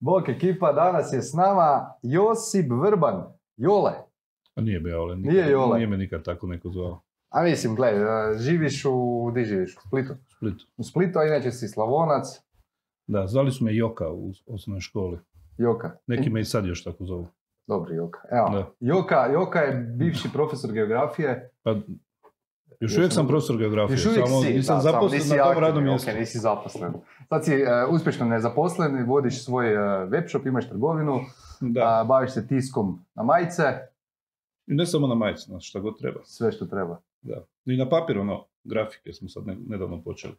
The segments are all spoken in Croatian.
Bok ekipa, danas je s nama Josip Vrban. Jole. A nije me Jole. Nikad, Nije Jole. Nije me nikad tako neko zvao. A mislim, gledaj, e, živiš u, di živiš? U Splitu. U Splitu. U Splitu, a inače si Slavonac. Da, zvali su me Joka u osnovnoj školi. Joka. Neki me i sad još tako zovu. Dobri Joka. Evo, Da. Joka, Joka je bivši profesor geografije. Pa, još uvijek sam profesor geografije, Još uvijek samo si, nisam da, zaposlen nisi na tom radnom mjestu. nisi zaposlen. Sad si e, uspješno nezaposlen, vodiš svoj e, web shop, imaš trgovinu, Da. baviš se tiskom na majice, I ne samo na majici, na šta god treba. sve što treba. Da. I na papir, ono, grafike smo sad ne- nedavno počeli.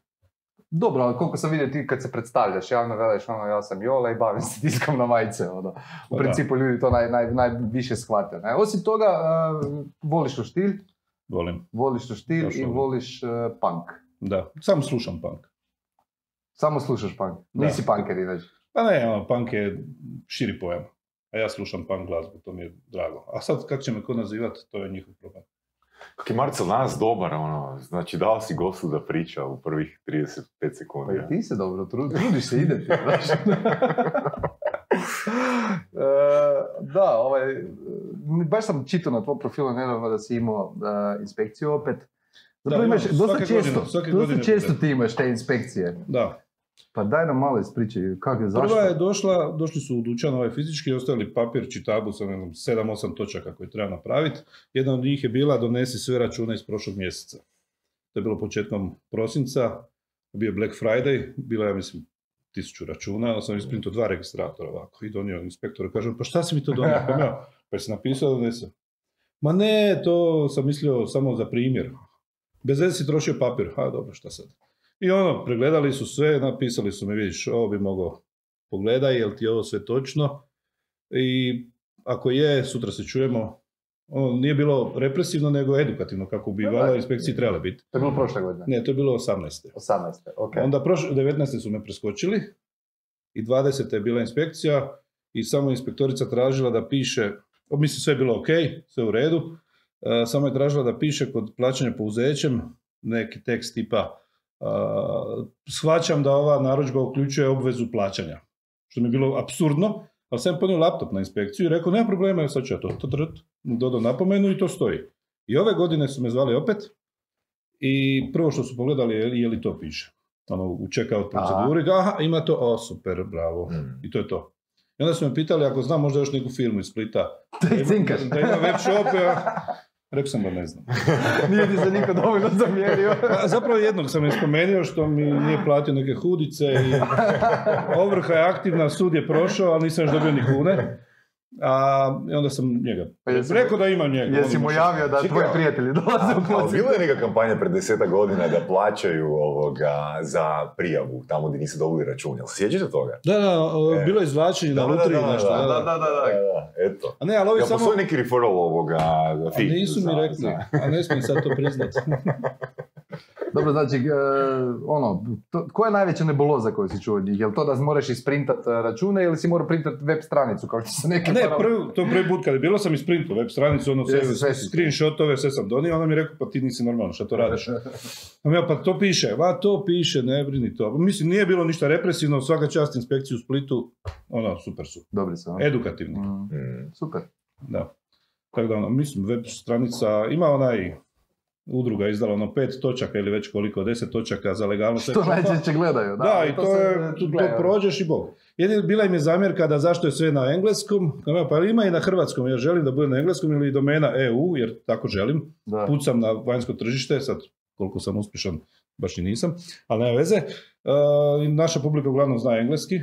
Dobro, ali koliko sam vidio ti kad se predstavljaš, javno veliš ono ja sam Jola i bavim se tiskom na majice. Ono. U Pa da. principu ljudi to naj, naj, najviše shvate. Ne? Osim toga, e, voliš štilj, Volim. voliš štilj Baš i volim. voliš e, punk. Da. Samo slušam punk. Samo slušaš punk. Da. Nisi punker inače. Pa ne, ono, punk je širi pojam. A ja slušam punk glazbu, to mi je drago. A sad, kako će me ko nazivat, to je njihov problem. Kak je Marcel danas dobar, ono, znači dao si gostu da priča u prvih 35 Pa sekundi. i ti se dobro tru- trudiš se, ide ti, znaš. da, ovaj, e, baš sam čitao na tvoj profilu nedavno da si imao e, inspekciju opet. Zapravo Da, imaš, imam, dosta često, godine, dosta često ti imaš te inspekcije. Da. Pa daj nam malo ispričaj, kako je, zašto? Prva je došla, došli su u dućan ovaj fizički ostavili papir, čitabu sa ne znam, 7-8 točaka koje treba napraviti. Jedna od njih je bila donesi sve račune iz prošlog mjeseca. To je bilo početkom prosinca, bio je Black Friday, bilo je, ja mislim, tisuću računa, onda sam isprintao dva registratora ovako i donio inspektoru. Kažem, pa šta si mi to donio? Pa, ja, pa jesi napisao da? Ma ne, to sam mislio samo za primjer. Bez veze si trošio papir. Ha, dobro, šta sad? I ono, pregledali su sve, napisali su mi, vidiš, ovo bi mogao pogledaj, jel ti je ovo sve točno. I ako je, sutra se čujemo. Ono, nije bilo represivno, nego edukativno, kako bi vala inspekciji trebale biti. To je bilo prošle godine. Ne, to je bilo 18. 18. ok. Onda prošle, 19. su me preskočili i 20. je bila inspekcija i samo inspektorica tražila da piše, mislim sve je bilo ok, sve u redu, e, samo je tražila da piše kod plaćanja pouzećem neki tekst tipa a, shvaćam da ova narudžba uključuje obvezu plaćanja. Što mi je bilo apsurdno, ali sam ponio laptop na inspekciju i rekao, nema problema, sad ću ja to, dodao napomenu i to stoji. I ove godine su me zvali opet i prvo što su pogledali je, li- je li to piše. Ono, u checkout proceduri, aha, ima to, o super, bravo. Mm. I to je to. I onda su me pitali ako znam možda još neku firmu iz Splita. Da. Da ima web shop, ja. Rekao sam da ne znam. Nije ti se niko dovoljno zamjerio. A zapravo jednog sam je spomenuo što mi nije platio neke hudice i ovrha je aktivna, sud je prošao, ali nisam još dobio ni kune. A i onda sam njega Pa jesi- rekao da imam njega. Jesi volim mu javio da tvoji prijatelji dolaze u posjet? bila je neka kampanja pred deseta godina da plaćaju ovoga za prijavu tamo gdje nisu dobili račun. Jel sjećate toga? Da, da, E. bilo je izvlačenje na lutriji nešto. da, da, Da, da. da, eto. A ne, ali ovi Jel samo... postoji neki referral ovoga fee nisu mi rekli, a ne smijem sad to priznat. Dobro, znači, e, ono, to, koja je najveća nebuloza koju si čuo od njih? Je li to da moraš isprintat e, račune ili si morao printat web stranicu, kao što su neki... Ne, prvi, to prvi put kad je bilo sam isprintao web stranicu, ono sve, sve screenshotove, sve sam donio, onda mi je rekao, pa ti nisi normalno, šta to radiš? Ja, pa to piše, va to piše, ne brini to. Mislim, nije bilo ništa represivno, svaka čast inspekciju u Splitu, ono, super su. Dobri su. Edukativni, Mm, Mm. super. da. Tako da, ono, mislim, web stranica, ima onaj, udruga izdala ono pet točaka ili već koliko, deset točaka za legalnost. Što najčešće gledaju, da. Da, i to, se, je, e, to, to prođeš i bog. Jedin, bila im je zamjerka da zašto je sve na engleskom, pa ima i na hrvatskom, jer želim da bude na engleskom ili domena EU, jer tako želim. Da. Pucam na vanjsko tržište, sad koliko sam uspješan, baš i nisam, ali nema veze. E, naša publika uglavnom zna engleski,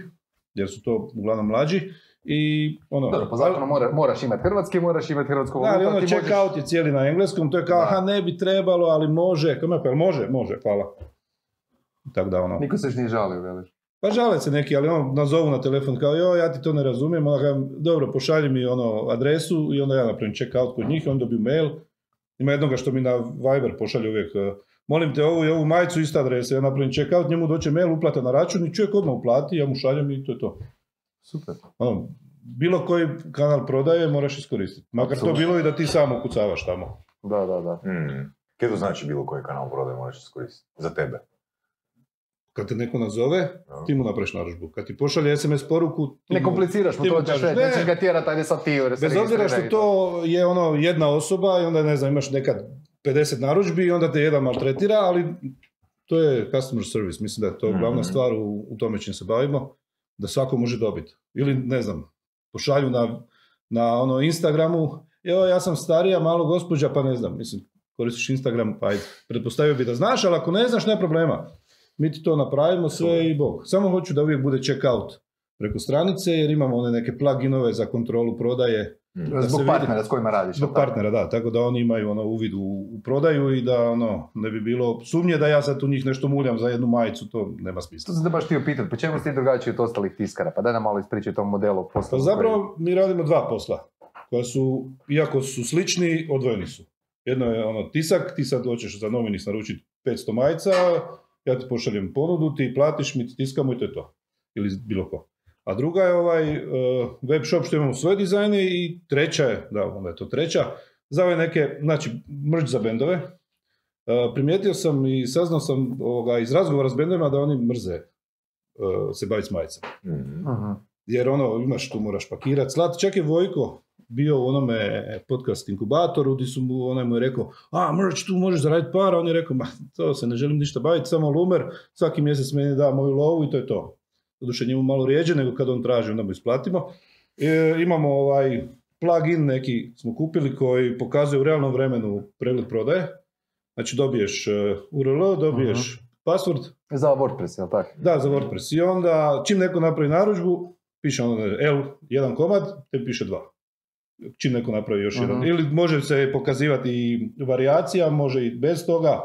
jer su to uglavnom mlađi. I ono, Dobro, po zakonu mora, moraš imati hrvatski, moraš imati hrvatsku da, ali valutu, a ono check možeš- out je cijeli na engleskom, to je kao, Da. aha, ne bi trebalo, ali može, kao, pa može, može, hvala. Tako da ono. Niko se još nije žalio, veliš. Pa žale se neki, ali ono nazovu na telefon kao joj, ja ti to ne razumijem, onda kažem, dobro, pošalji mi ono adresu i onda ja napravim check out kod njih onda dobiju mail. Ima jednoga što mi na Viber pošalje uvijek, e, molim te ovu i ovu majicu ista adresa, ja napravim check out, njemu doće mail, uplata na račun i čovjek odmah uplati, ja mu šaljem i to je to. Super. Ono, bilo koji kanal prodaje moraš iskoristiti. Makar to Apsolutno. bilo i da ti sam ukucavaš tamo. Da, da, da. Mm. Kaj to znači bilo koji kanal prodaje možeš iskoristiti? Za tebe? Kad te neko nazove, ti mu napraviš narudžbu. Kad ti pošalje SMS poruku, ti Ne kompliciraš mu ti mu to, ćeš reći, ne. nećeš ga tjerat, ajde sad ti. Bez obzira što to je ono jedna osoba i onda ne znam, imaš nekad 50 narudžbi i onda te jedan maltretira, ali to je customer service. Mislim da je to glavna Mhm. stvar u, u tome čim se bavimo, da svako može dobiti. Ili ne znam, pošalju na, na ono Instagramu, evo ja sam starija, malo gospođa, pa ne znam, mislim, koristiš Instagram, pa ajde, pretpostavio bi da znaš, ali ako ne znaš, ne problema. Mi ti to napravimo sve i bog. Samo hoću da uvijek bude checkout preko stranice, jer imamo one neke pluginove za kontrolu prodaje. Da se Zbog vidi. partnera s kojima radiš. Zbog partnera, da, tako da oni imaju ono uvid u, u prodaju i da ono, ne bi bilo sumnje da ja sad u njih nešto muljam za jednu majicu, to nema To smisla. sam te baš htio pitati, po čemu si ti drugačiji od ostalih tiskara? Pa daj nam malo ispričaj o tom modelu Pa posla. zapravo mi radimo dva posla, koja su, iako su slični, odvojeni su. Jedno je ono tisak, ti sad hoćeš za novinis naručiti 500 majica, ja ti pošaljem ponudu, ti platiš, mi ti tiskamo i to je to. Ili bilo ko. A druga je ovaj uh, web shop što imamo svoje dizajne i treća je, da, onda je to treća, za ove neke, znači, merch za bendove. Uh, primijetio sam i saznao sam ovoga, iz razgovora s bendovima da oni mrze uh, se baviti s majicama. Mm. Mhm. Jer ono, imaš tu moraš pakirati, slat. Čak je Vojko bio u onome podcast inkubatoru gdje su mu, onaj mu je rekao, a merch tu možeš zaraditi para, on je rekao, ma to se ne želim ništa baviti, samo lumer, svaki mjesec meni da moju lovu i to je to. Doduše njemu malo rijeđe nego kad on traži, onda mu isplatimo. E, imamo ovaj plugin neki smo kupili koji pokazuje u realnom vremenu pregled prodaje. Znači dobiješ e, URL, dobiješ password, Za WordPress, jel tako? da, za WordPress. I onda, čim neko napravi narudžbu, piše ono L, jedan komad, te piše dva. Čim neko napravi još jedan. Mhm. Ili može se pokazivati i varijacija, može i bez toga.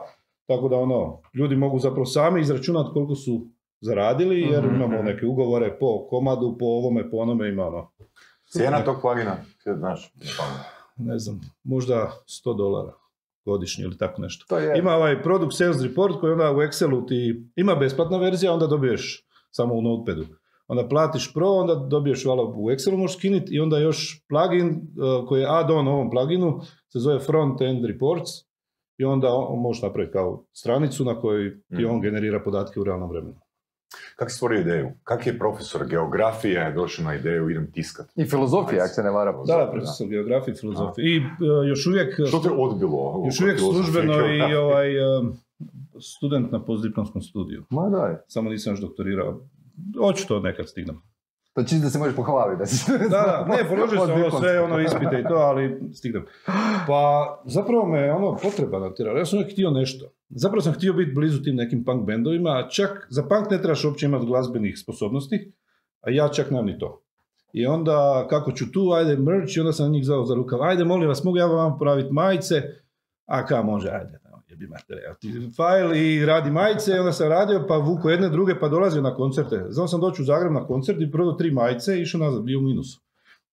Tako da ono, ljudi mogu zapravo sami izračunati koliko su zaradili, jer Mhm. imamo neke ugovore po komadu, po ovome, po onome, ima ono, Cijena tog plugina, ti znaš, ne znam, možda 100 dolara godišnje ili tako nešto. To je. Ima ovaj product sales report koji onda u Excelu ti, ima besplatna verzija, onda dobiješ samo u Notepadu. Onda platiš pro, onda dobiješ vala u Excelu možeš skinit i onda još plugin uh, koji je add-on ovom pluginu se zove front end reports i onda on, možeš napraviti kao stranicu na kojoj ti Mhm. on generira podatke u realnom vremenu. Kako si stvorio ideju? Kak je profesor geografije došao na ideju idem tiskat? I filozofija, ako se ne varam. Da, profesor geografije i filozofije. I uh, još uvijek Što te odbilo? Još uvijek službeno i ovaj um, student na postdiplomskom studiju. Ma daj. Samo nisam još doktorirao. Hoću to nekad stignem. To čisto da se možeš pohvaliti. Da, si... Da, da, ne, položio sam ono sve ono ispite i to, ali stignem. Pa zapravo me ono potreba natjerala. Ja sam uvijek htio nešto. Zapravo sam htio biti blizu tim nekim punk bendovima, a čak za punk ne trebaš uopće imati glazbenih sposobnosti, a ja čak nemam ni to. I onda, kako ću tu, ajde merch, i onda sam njih zvao za rukav, ajde molim vas, mogu ja vam praviti majice, a ka može, ajde, no, jebi mater, evo ti fajl i radi majice, i onda sam radio, pa vuko jedne, druge, pa dolazio na koncerte. Znao sam doći u Zagreb na koncert i prodao tri majice i išao nazad, bio u minusu.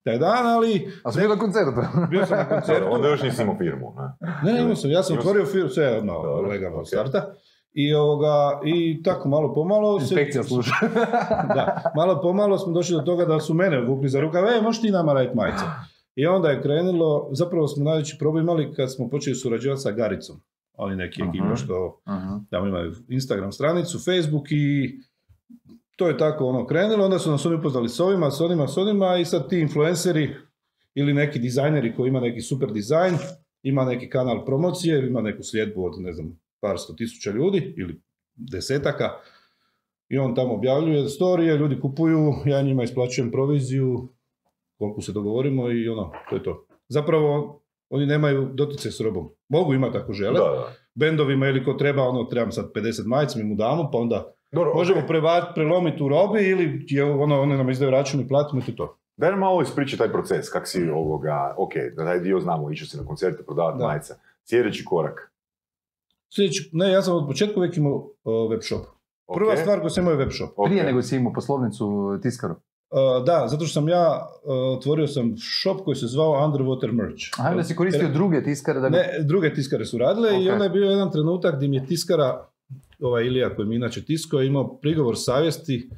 Taj dan, ali A sam bio na koncertu. bio sam na koncertu. Onda još nisi imao firmu, ne? Ne, ne, imao sam, ja sam otvorio firmu, sve odmah Dobro, legalno ok. starta. I, ovoga, I tako malo pomalo... se- Inspekcija sluša. da, malo pomalo smo došli do toga da su mene vukli za rukav, e, možeš ti nama raditi majice. I onda je krenulo, zapravo smo najveći problem imali kad smo počeli surađivati sa Garicom. Oni neki ekipa što Mhm. tamo imaju Instagram stranicu, Facebook i to je tako ono krenulo, onda su nas oni upoznali s ovima, s onima, s onima i sad ti influenceri ili neki dizajneri koji ima neki super dizajn, ima neki kanal promocije, ima neku sljedbu od ne znam par sto tisuća ljudi ili desetaka i on tamo objavljuje storije, ljudi kupuju, ja njima isplaćujem proviziju, koliko se dogovorimo i ono, to je to. Zapravo oni nemaju doticaj s robom. Mogu imati ako žele, Da, da. bendovima ili ko treba, ono, trebam sad 50 majica, mi mu damo, pa onda Dobro, možemo ok. preva- prelomiti u robi ili je ono, one nam izdaju račun i platimo i to. Daj nam malo ispričaj taj proces, kak si ovoga, ok, da taj dio znamo, išao si na koncerte, prodavati Da. majice. Sljedeći korak. Sljedeći, ne, ja sam od početka uvijek imao uh, web shop. Prva stvar koju sam imao je web shop. Prije nego si imao poslovnicu tiskaru. Uh, da, zato što sam ja uh, otvorio sam shop koji se zvao Underwater Merch. A onda si koristio druge tiskare da. Ne, druge tiskare su radile i Ok. onda je bio jedan trenutak gdje mi je tiskara, ovaj Ilija koji mi inače tisko, je imao prigovor savjesti,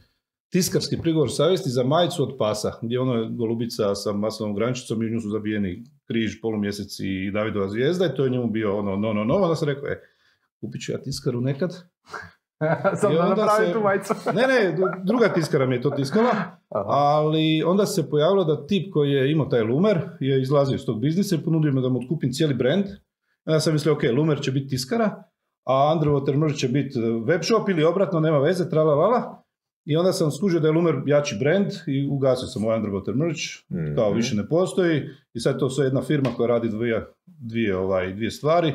tiskarski prigovor savjesti za majicu od pasa, gdje ono je golubica sa maslovom grančicom i u nju su zabijeni križ, polumjesec i Davidova zvijezda i to je njemu bio ono no, no, no, onda sam rekao, e, kupit ću ja tiskaru nekad Sam I da se- tu majicu. Ne, ne, druga tiskara mi je to tiskala, Aha. ali onda se pojavilo da tip koji je imao taj Lumer je izlazio iz tog biznisa i ponudio mi da mu otkupim cijeli brand. Ja sam mislio, ok, Lumer će biti tiskara, a Underwater Merch će biti web shop ili obratno, nema veze, tralalala. I onda sam skužio da je Lumer jači brand i ugasio sam ovaj Underwater Merch, Mhm. kao više ne postoji. I sad to sve jedna firma koja radi dvije, dvije, ovaj, dvije stvari.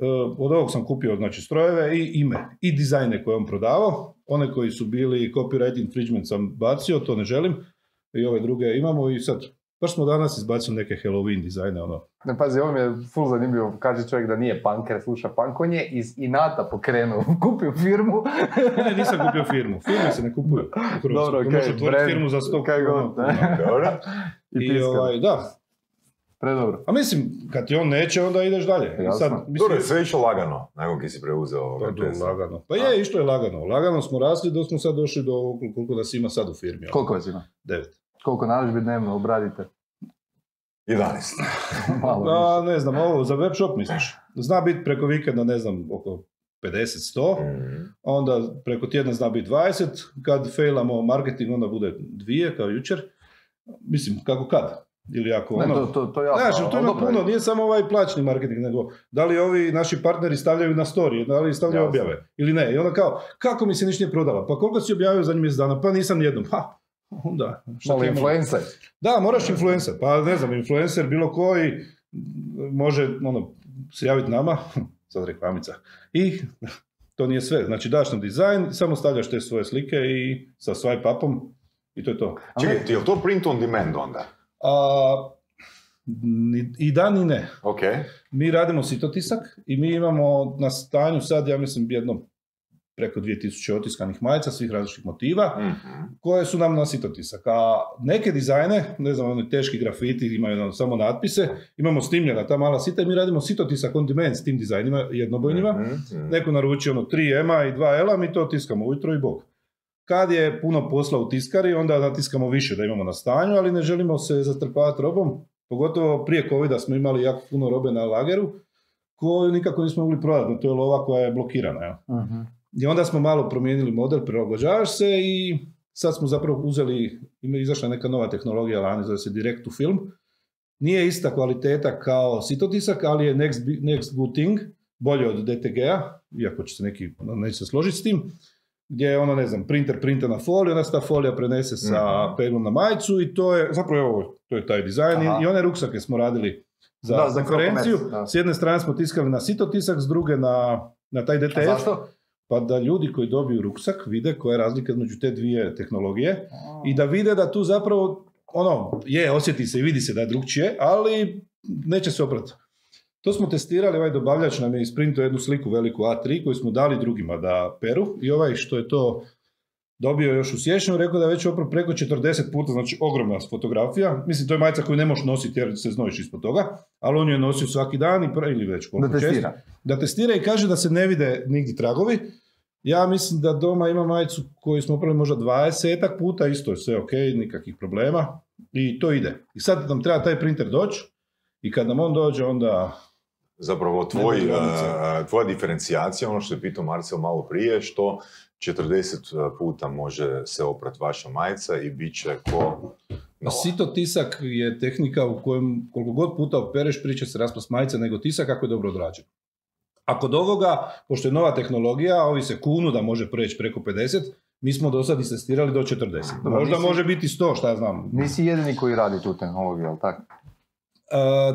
E, od ovog sam kupio znači, strojeve i ime i dizajne koje on prodavao. One koji su bili copyright infringement sam bacio, to ne želim. I ove druge imamo i sad, baš smo danas izbacili neke Halloween dizajne, ono. Ne, pazi, ovo mi je full zanimljivo. Kaže čovjek da nije punker, sluša punk. On je iz inata pokrenuo, kupio firmu. Ne, nisam kupio firmu. Firme se ne kupuju u Hrvatskoj. Dobro, okej, otvoriti brand, firmu za 100 kaj kuna. god, ne. Dobro. I, I ovaj, da, Predobro. a mislim, kad ti on neće, onda ideš dalje. Jasno. Sad, mislim, Dobro, je sve išlo lagano, nakon ki si preuzeo Pa, ovoga Tesla. lagano. Pa je, išlo je lagano. Lagano smo rasli dok smo sad došli do koliko nas ima sad u firmi. ono, Koliko vas ima? Devet. Koliko narudžbi dnevno obradite? 11. Malo A, ne znam, ovo za web shop misliš? Zna biti preko vikenda, ne znam, oko 50-100, Mhm. onda preko tjedna zna biti 20, kad failamo marketing onda bude dvije, kao jučer. Mislim, kako kad? Ili ako Ne, ono... to, to, to je jasno. Znaš, to ima puno, nije samo ovaj plaćni marketing, nego da li ovi naši partneri stavljaju na story, da li stavljaju Jasno. objave ili ne. I onda kao, kako mi se ništa nije prodala? Pa koliko si objavio zadnjih mjesec dana? Pa nisam nijednom. Ha, onda, ja mogu- influencer. Da, moraš influencer. Pa ne znam, influencer bilo koji može ono, se javiti nama, sad reklamica, i to nije sve. Znači daš nam dizajn, samo stavljaš te svoje slike i sa swipe upom i to je to. Čekaj, ne- ti je li to print on demand onda? A, I da ni ne. Ok. Mi radimo sitotisak i mi imamo na stanju sad, ja mislim, jedno preko 2000 otiskanih majica svih različitih motiva Mhm. koje su nam na sitotisak. A neke dizajne, ne znam, oni teški grafiti imaju ono samo natpise, imamo snimljena ta mala sita i mi radimo sitotisak on demand s tim dizajnima jednobojnima. Mhm. Neko naruči ono 3 M-a i 2 L-a, mi to tiskamo ujutro i bog. Kad je puno posla u tiskari, onda natiskamo više da imamo na stanju, ali ne želimo se zatrpavati robom. Pogotovo prije covida smo imali jako puno robe na lageru, koju nikako nismo mogli prodati, to je lova koja je blokirana. jel? Mhm. I onda smo malo promijenili model, prilagođavaš se i sad smo zapravo uzeli, ima izašla neka nova tehnologija lani, zove se direct to film. Nije ista kvaliteta kao sitotisak, ali je next, next good thing, bolje od DTG-a, iako će se neki, ono, neće se složiti s tim, gdje je ono, ne znam, printer printa na foliju, onda se ta folija prenese sa Mhm. peglom na majicu i to je, zapravo evo, to je taj dizajn Aha. i, one ruksake smo radili za, Da, za konferenciju. Da. S jedne strane smo tiskali na sitotisak, s druge na, na taj A DTF. zašto? Pa da ljudi koji dobiju ruksak vide koja je razlika između te dvije tehnologije i da vide da tu zapravo, ono, je, osjeti se i vidi se da je drugčije, ali neće se oprati. To smo testirali, ovaj dobavljač nam je isprintao jednu sliku veliku A3 koju smo dali drugima da peru i ovaj što je to dobio još u siječnju, rekao da je već oprao preko 40 puta, znači ogromna fotografija. Mislim, to je majica koju ne možeš nositi jer se znojiš ispod toga, ali on ju je nosio svaki dan i ili već koliko Da testira. da testira i kaže da se ne vide nigdje tragovi. Ja mislim da doma ima majicu koju smo oprali možda 20 puta, isto je sve ok, nikakvih problema i to ide. I sad nam treba taj printer doći i kad nam on dođe onda Zapravo tvoj, eh, tvoja diferencijacija, ono što je pitao Marcel malo prije, što 40 puta može se oprat vaša majica i bit će ko nova. Sito tisak je tehnika u kojem koliko god puta opereš priča se raspast majice nego tisak ako je dobro odrađen. A kod ovoga, pošto je nova tehnologija, ovi se kunu da može preći preko 50, mi smo do sad istestirali do 40. Dobro, Možda nisi- može biti 100, šta ja znam. Nisi jedini koji radi tu tehnologiju, jel tako?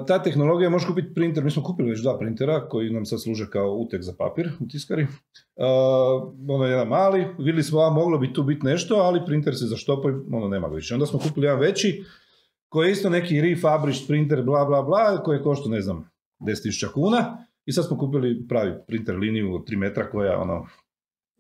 Ta tehnologija može kupiti printer, mi smo kupili već dva printera koji nam sad služe kao utek za papir u tiskari. Uh, ono je jedan mali, vidjeli smo, a moglo bi tu biti nešto, ali printer se zaštopao i ono nema više. Onda smo kupili jedan veći, koji je isto neki refurbished printer, bla bla bla, koji košta, ne znam, 10.000 kuna. I sad smo kupili pravi printer liniju od 3 metra koja, ono,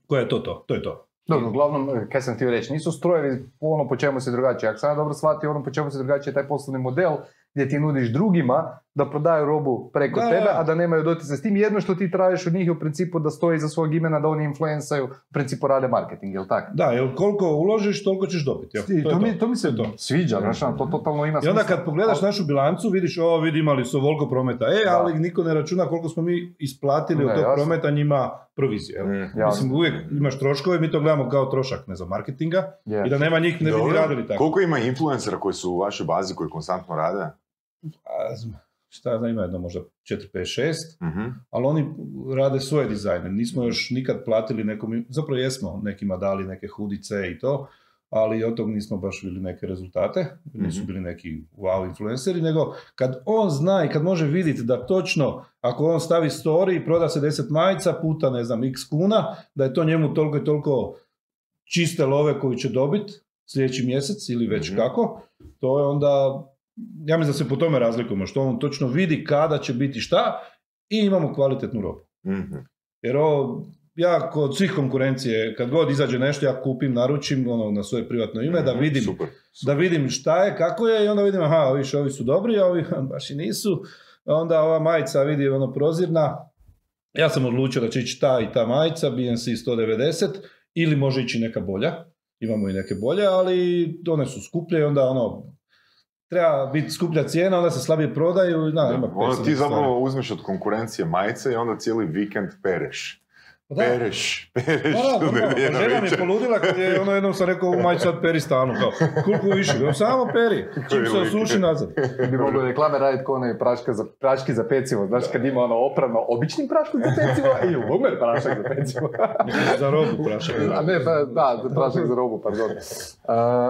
koja je to to, to je to. Dobro, uglavnom, eh, kaj sam htio reći, nisu strojevi ono po čemu se drugačije. Ako sam dobro shvatio, ono po čemu se drugačije je taj poslovni model, gdje ti nudiš drugima da prodaju robu preko Da, tebe, a da nemaju doticaj s tim. Jedno što ti tražiš od njih je u principu da stoji iza svog imena, da oni influencaju, u principu rade marketing, jel tako? Da, jer koliko uložiš, toliko ćeš dobiti. I to, to, mi, to mi se To sviđa, znaš, ono, to totalno ima I onda smisla. kad pogledaš našu bilancu, vidiš, o, vidi imali su ovoliko prometa. E, Da. ali niko ne računa koliko smo mi isplatili Ne, od tog jasno. prometa njima provizije. jel? Mm. Ja, Mislim, uvijek imaš troškove, mi to gledamo kao trošak, ne znam, marketinga. je. I da nema njih, ne bi radili tako. Koliko ima influencera koji su u vašoj bazi koji konstantno rade? Šta znam, ima jedno možda 4, 5, 6, Mhm. ali oni rade svoje dizajne. Nismo još nikad platili nekom, zapravo jesmo nekima dali neke hudice i to, ali od tog nismo baš vidjeli neke rezultate, nisu Mhm. bili neki wow influenceri, nego kad on zna i kad može vidjeti da točno ako on stavi story i proda se 10 majica puta ne znam x kuna, da je to njemu toliko i toliko čiste love koju će dobiti sljedeći mjesec ili već Mhm. kako, to je onda, ja mislim da se po tome razlikujemo, što on točno vidi kada će biti šta i imamo kvalitetnu robu. Mhm. Jer ovo, ja kod svih konkurencije, kad god izađe nešto, ja kupim, naručim ono, na svoje privatno ime, da Mhm. vidim, Super. da vidim šta je, kako je i onda vidim, aha, viš, ovi su dobri, a ovi baš i nisu. Onda ova majica vidi ono prozirna. Ja sam odlučio da će ići ta i ta majica, BNC 190, ili može ići neka bolja. Imamo i neke bolje, ali one su skuplje i onda ono, treba biti skuplja cijena, onda se slabije prodaju. Da, ima Onda ti zapravo uzmeš od konkurencije majice i onda cijeli vikend pereš. Pa da. Pereš, pereš. Da, nedjelju pa žena mi je poludila kad je ono jednom sam rekao u sad peri stalno, kao, koliko više, Kao, samo peri, čim se osuši nazad. bi mogli reklame raditi kao onaj praška za, praški za pecivo, znaš kad ima ono opravno običnim praškom za pecivo i lumer prašak za pecivo. Za robu prašak. A ne, pa, da, za prašak za robu, pardon. Uh,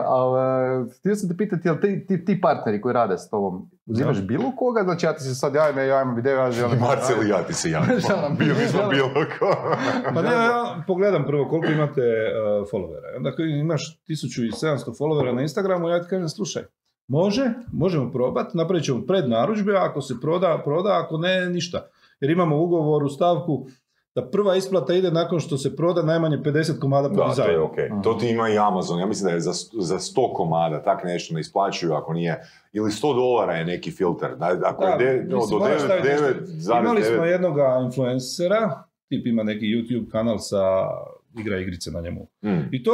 ali, htio sam te pitati, jel ti, ti, ti partneri koji rade s tobom, uzimaš bilo koga, znači ja ti se sad javim, ja imam video, ja želim... Marcel i ja ti se. Želim- Bili smo bilo ko. Pa ne, ja pogledam prvo koliko imate uh, followera. Onda ako imaš 1700 followera na Instagramu, ja ti kažem, slušaj, može, možemo probati, napravit ćemo pred narudžbe, ako se proda, proda, ako ne, ništa. Jer imamo ugovor u stavku da prva isplata ide nakon što se proda najmanje 50 komada po Da, to je dizajnu. ok. To ti ima i Amazon. Ja mislim da je za, za 100 komada tak nešto ne isplaćuju ako nije. Ili 100 dolara je neki filter. Da, ako Da, je de, do moraš staviti nešto. 9, Imali smo 9, jednog influencera, tip ima neki YouTube kanal sa igra igrice na njemu. mm, I to,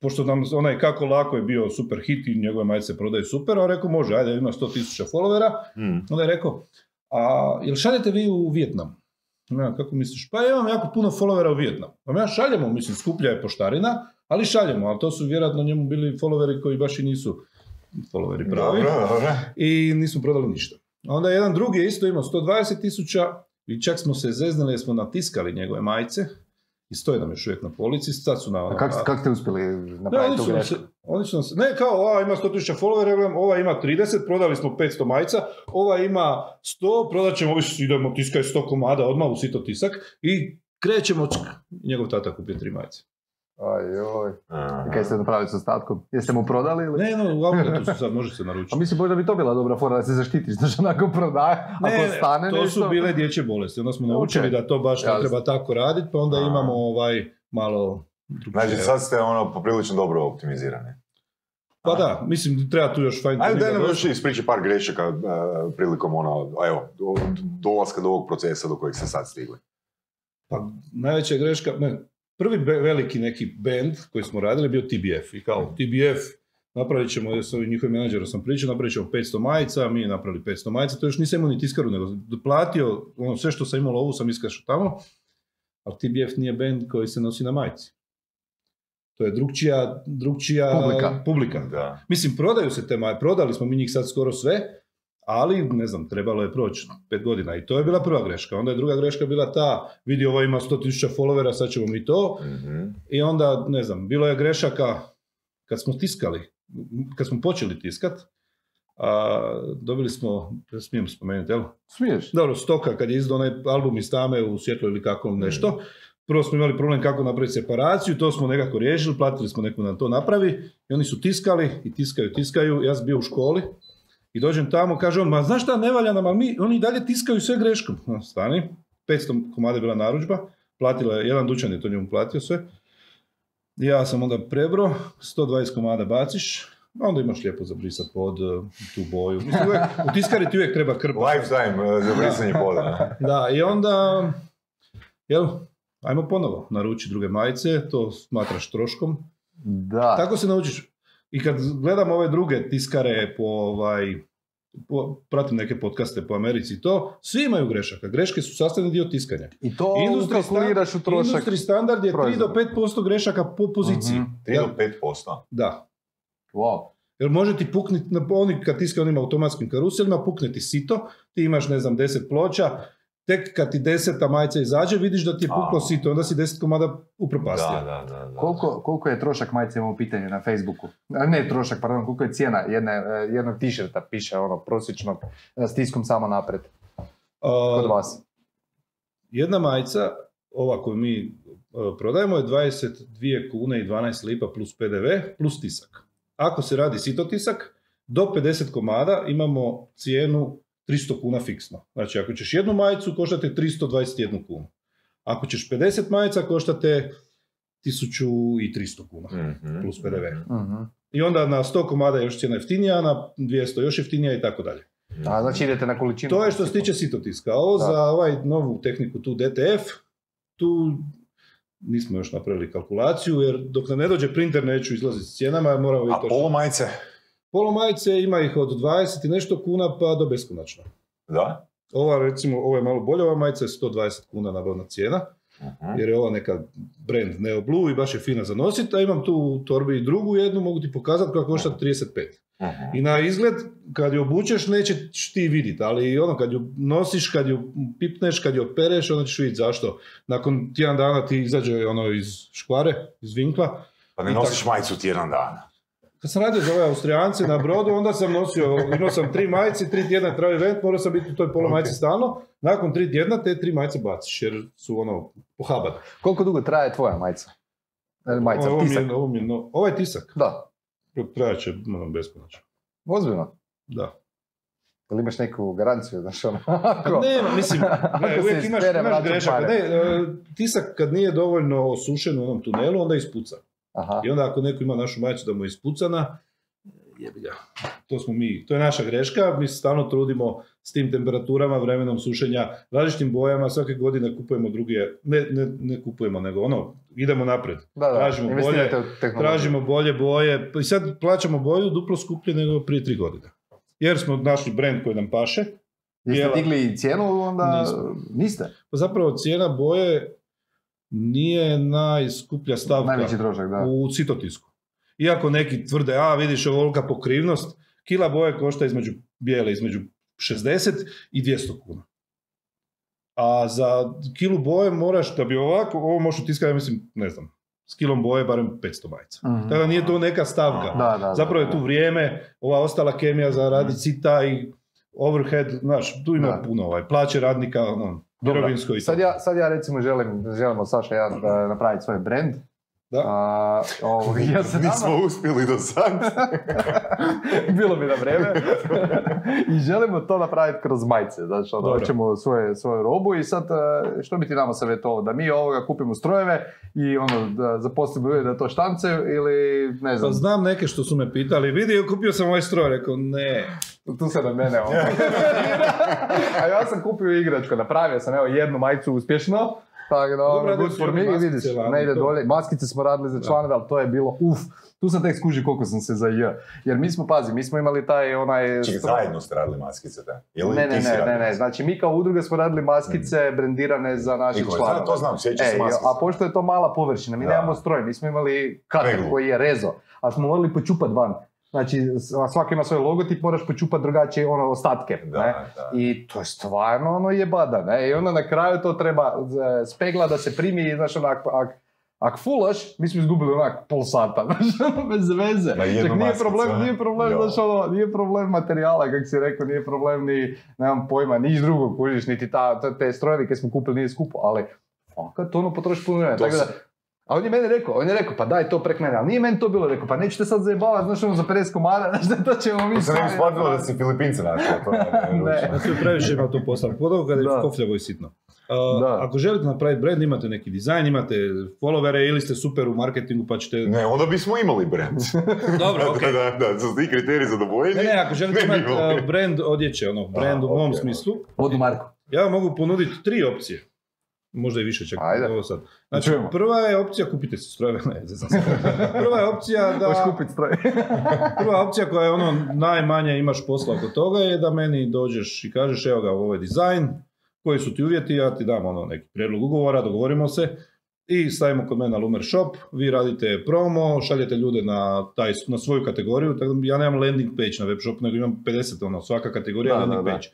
pošto nam onaj kako lako je bio super hit i njegove majice prodaju super, on rekao može, ajde ima 100.000 followera, mm. onda je rekao, a jel šaljete vi u Vijetnam? Ja, kako misliš? Pa imam jako puno followera u Vijetnam. Pa ja šaljemo, mislim, skuplja je poštarina, ali šaljemo, ali to su vjerojatno njemu bili followeri koji baš i nisu followeri pravi Dobro, dobro. i nismo prodali ništa. Onda jedan drugi je isto imao 120 tisuća i čak smo se zeznali jer smo natiskali njegove majice i stoje nam još uvijek na polici, sad su na... A kako, kako ste uspjeli Ne, napraviti oni tu su, oni su nam se, ne kao ova ima 100.000 followera, gledam, ova ima 30, prodali smo 500 majica, ova ima 100, prodat ćemo, ovi su- idemo tiskaj 100 komada odmah u sito tisak i krećemo, čk, njegov tata kupio tri majice. Aj, joj. I kaj ste napravili s ostatkom? Jeste mu prodali ili? Ne, no, u outletu su sad, može se naručiti. A mislim možda bi to bila dobra fora da se zaštitiš, znaš onako prodaje, Ne, ako stane to nešto... su bile dječje bolesti, onda smo naučili da to baš ne treba tako raditi, pa onda Aha. imamo ovaj malo. Znači sad ste ono poprilično dobro optimizirani. Pa da, mislim, treba tu još fine Ajde, daj nam još ispričaj par grešaka e, prilikom ono, evo, do- dolaska do ovog procesa do kojeg ste sad stigli. Pa najveća greška, ne, prvi be- veliki neki band koji smo radili je bio TBF i kao TBF napravit ćemo, jer s ovim njihovim menadžerom sam pričao, napravit ćemo 500 majica, mi je napravili 500 majica, to još nisam imao ni tiskaru, nego platio, ono sve što sam imao lovu sam iskašao tamo, ali TBF nije band koji se nosi na majici. To je drugčija, drugčija Publika. publika. Da. Mislim, prodaju se te maje, prodali smo mi njih sad skoro sve, ali ne znam, trebalo je proći pet godina i to je bila prva greška. Onda je druga greška bila ta, vidi ovo ima 100.000 followera, sad ćemo mi to. Mhm. I onda, ne znam, bilo je grešaka kad smo tiskali, kad smo počeli tiskat, a, dobili smo, smijem spomenuti, jel? Smiješ? Dobro, Stoka kad je izdao onaj album iz Tame u svjetlo ili kako nešto, prvo smo imali problem kako napraviti separaciju, to smo nekako riješili, platili smo neku da to napravi i oni su tiskali i tiskaju, tiskaju, ja sam bio u školi i dođem tamo, kaže on, ma znaš šta, ne valja nam, ali mi, oni i dalje tiskaju sve greškom. No, stani, 500 komada je bila narudžba, platila je, jedan dućan je to njemu platio sve. Ja sam onda prebro, 120 komada baciš, Onda imaš lijepo zabrisat pod eh, tu boju. Mislim, uvijek, u tiskari ti uvijek treba krpa. Lifetime uh, za brisanje poda. Da, i onda, jel, ajmo ponovo, naruči druge majice, to smatraš troškom. Da. Tako se naučiš. I kad gledam ove druge tiskare po ovaj, po, pratim neke podcaste po Americi i to, svi imaju grešaka. Greške su sastavni dio tiskanja. I to Industry ukalkuliraš u trošak. Industry standard je 3 do proizvoda. 5% grešaka po poziciji. Mhm. 3 do 5%. Da. Wow. Jer može ti pukniti, oni kad tiska onim automatskim karuselima, pukne ti sito, ti imaš, ne znam, 10 ploča, tek kad ti deseta majica izađe, vidiš da ti je puklo A. sito, onda si 10 komada upropastio. Da, da, da. da. Koliko, koliko je trošak majice imamo pitanje na Facebooku? A, Ne trošak, pardon, koliko je cijena jedne, e, jednog t-shirta, piše ono, prosječnog, e, s tiskom samo napred, kod vas. Jedna majica, ova koju mi e, prodajemo je 22 kune i 12 lipa plus PDV plus tisak. Ako se radi sito tisak, do 50 komada imamo cijenu 300 kuna fiksno. Znači ako ćeš jednu majicu koštate 321 kunu. Ako ćeš 50 majica koštate 1300 kuna. Mhm, plus PDV. mhm. Mhm. I onda na 100 komada je još cijena jeftinija, na 200 još jeftinija i tako dalje. A, znači idete na količinu. To je što se tiče sitotiska. A ovo Da. za ovaj novu tehniku tu DTF, tu nismo još napravili kalkulaciju, jer dok nam ne dođe printer neću izlaziti s cijenama, moramo A polo majice? Polo majice ima ih od 20 i nešto kuna pa do beskonačno. Da? Ova recimo, ovo je malo bolja, ova majica je 120 kuna nabavna cijena, Mhm. jer je ova neka brand Neo Blue i baš je fina za nosit, a imam tu u torbi i drugu jednu, mogu ti pokazati koja košta 35. Mhm. I na izgled, kad ju obučeš, nećeš ti vidjeti, ali ono, kad ju nosiš, kad ju pipneš, kad ju opereš, onda ćeš vidjeti zašto. Nakon tjedan dana ti izađe ono iz škvare, iz vinkla. Pa ne nosiš majicu tjedan dana. Kad sam radio za ove Austrijance na brodu, onda sam nosio, imao sam tri majice, tri tjedna trajao event, morao sam biti u toj polo majici stalno. Nakon tri tjedna te tri majice baciš, jer su ono, pohabane. Koliko dugo traje tvoja majica? E, Majica, ovo, mi tisak. je, ovo mi je, no, ovo je tisak, Da, trajat će ono, beskonačno. ozbiljno. Da. Jel imaš neku garanciju, znaš ono? Ne, mislim, ne, uvijek imaš, imaš grešaka. Ne, tisak kad nije dovoljno osušen u onom tunelu, onda ispuca. Aha. I onda ako neko ima našu majicu da mu je ispucana, jebi ga. To smo mi, to je naša greška, mi se stalno trudimo s tim temperaturama, vremenom sušenja, različitim bojama, svake godine kupujemo druge, ne, ne, ne kupujemo, nego ono, idemo naprijed. Da, da, tražimo tehnologiju. Tražimo bolje boje, i sad plaćamo boju duplo skuplje nego prije tri godine. Jer smo našli brand koji nam paše, Jeste digli cijenu onda? Nismo. Niste? pa zapravo cijena boje nije najskuplja stavka trošak, da. u citotisku. Iako neki tvrde, a vidiš ovolika pokrivnost, kila boje košta između bijele, između 60 i 200 kuna. A za kilu boje moraš, da bi ovako, ovo možeš tiskati, ja mislim, ne znam, s kilom boje barem 500 majica. Mhm. Tako da nije to neka stavka. Da, da, da. Zapravo je tu vrijeme, ova ostala kemija za radi cita i overhead, znaš, tu ima Da. puno, ovaj, plaće radnika, ono, Dobro. mirovinsko i Sad ja, sad ja recimo želim, želim od Saša ja da napraviti svoj brand. Da. A, ovo, ja se Nismo nama, uspjeli do sad. bilo bi na vreme. I želimo to napraviti kroz majice. Znači, ono, hoćemo svoje, svoju robu i sad e, što bi ti nama savjetovao? Da mi ovoga kupimo strojeve i ono, da zaposlimo ljude da to štancaju ili ne Pa znam, znam neke što su me pitali, vidi, kupio sam ovaj stroj, rekao, ne. Tu se na mene ovo. A ja sam kupio igračku, napravio sam evo jednu majicu uspješno, tako da Dobro, ono, good for me, maskice vidiš, ne ide to. dolje. Maskice smo radili za članove, ali to je bilo uf. Tu sam tek skužio koliko sam se za J. Jer mi smo, pazi, mi smo imali taj onaj... Čekaj, zajedno ste radili maskice, da? Ili Ne, ne, ne, ne, ne, znači mi kao udruga smo radili maskice brendirane za naše članove. to znam, sjećam se E, maskice. a pošto je to mala površina, mi Da. nemamo stroj, mi smo imali kater koji je rezo, ali smo morali počupat van. Znači, svaki ima svoj logotip, moraš počupat drugačije ono, ostatke. Da, ne? da. I to je stvarno ono jebada, ne? I onda na kraju to treba e, spegla da se primi i znaš onak, ak, ak fulaš, mi smo izgubili onak pol sata, znaš, ono, bez veze. Čak nije problem, nije problem, znaš, ono, nije problem materijala, kako si rekao, nije problem ni, nemam pojma, niš drugo, kužiš, niti ta, te, strojevi koje smo kupili nije skupo, ali fakat ono potroši puno vremena, tako da, a on je meni rekao, on je rekao, pa daj to prek mene, ali nije meni to bilo rekao, pa nećete sad zajebavati, znaš ono za 50 komada, znaš to ćemo mi To se ne bi staviti. shvatilo da si Filipince našao. To je Ne. To je previše ima to posla, pogotovo kada je kofljavo i sitno. Uh, Da. Ako želite napraviti brand, imate neki dizajn, imate followere ili ste super u marketingu pa ćete... Ne, onda bismo imali brand. Dobro, ok. da, da, da, su ti kriteriji zadovoljeni. Ne, ne, ako želite Ne imati uh, brand odjeće, ono, brand u mom smislu, Vodu Marko. ja vam mogu ponuditi tri opcije. Možda i više čak. Ajde. Ovo sad. Znači, Čujemo. prva je opcija, kupite se strojeve, ne. Prva je opcija da... Hoćeš kupiti stroj. Prva opcija koja je ono najmanje imaš posla oko toga je da meni dođeš i kažeš evo ga ovo je dizajn, koji su ti uvjeti, ja ti dam ono neki prijedlog ugovora, dogovorimo se i stavimo kod mene na Lumer Shop, vi radite promo, šaljete ljude na, taj, na svoju kategoriju, tako da ja nemam landing page na web shop, nego imam 50, ono, svaka kategorija Da, landing da, da. page.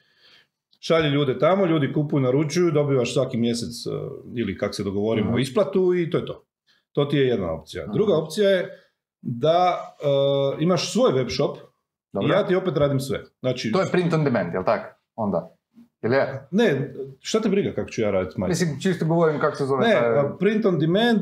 Šalje ljude tamo, ljudi kupuju, naručuju, dobivaš svaki mjesec uh, ili kak se dogovorimo Mhm. isplatu i to je to. To ti je jedna opcija. Aha. Druga opcija je da uh, imaš svoj web shop i Dobro. ja ti opet radim sve. Znači, To je print on demand, jel tako? Onda. Jel je? ne, šta te briga kako ću ja raditi? Mislim, čisto govorim kako se zove Ne, taj... print on demand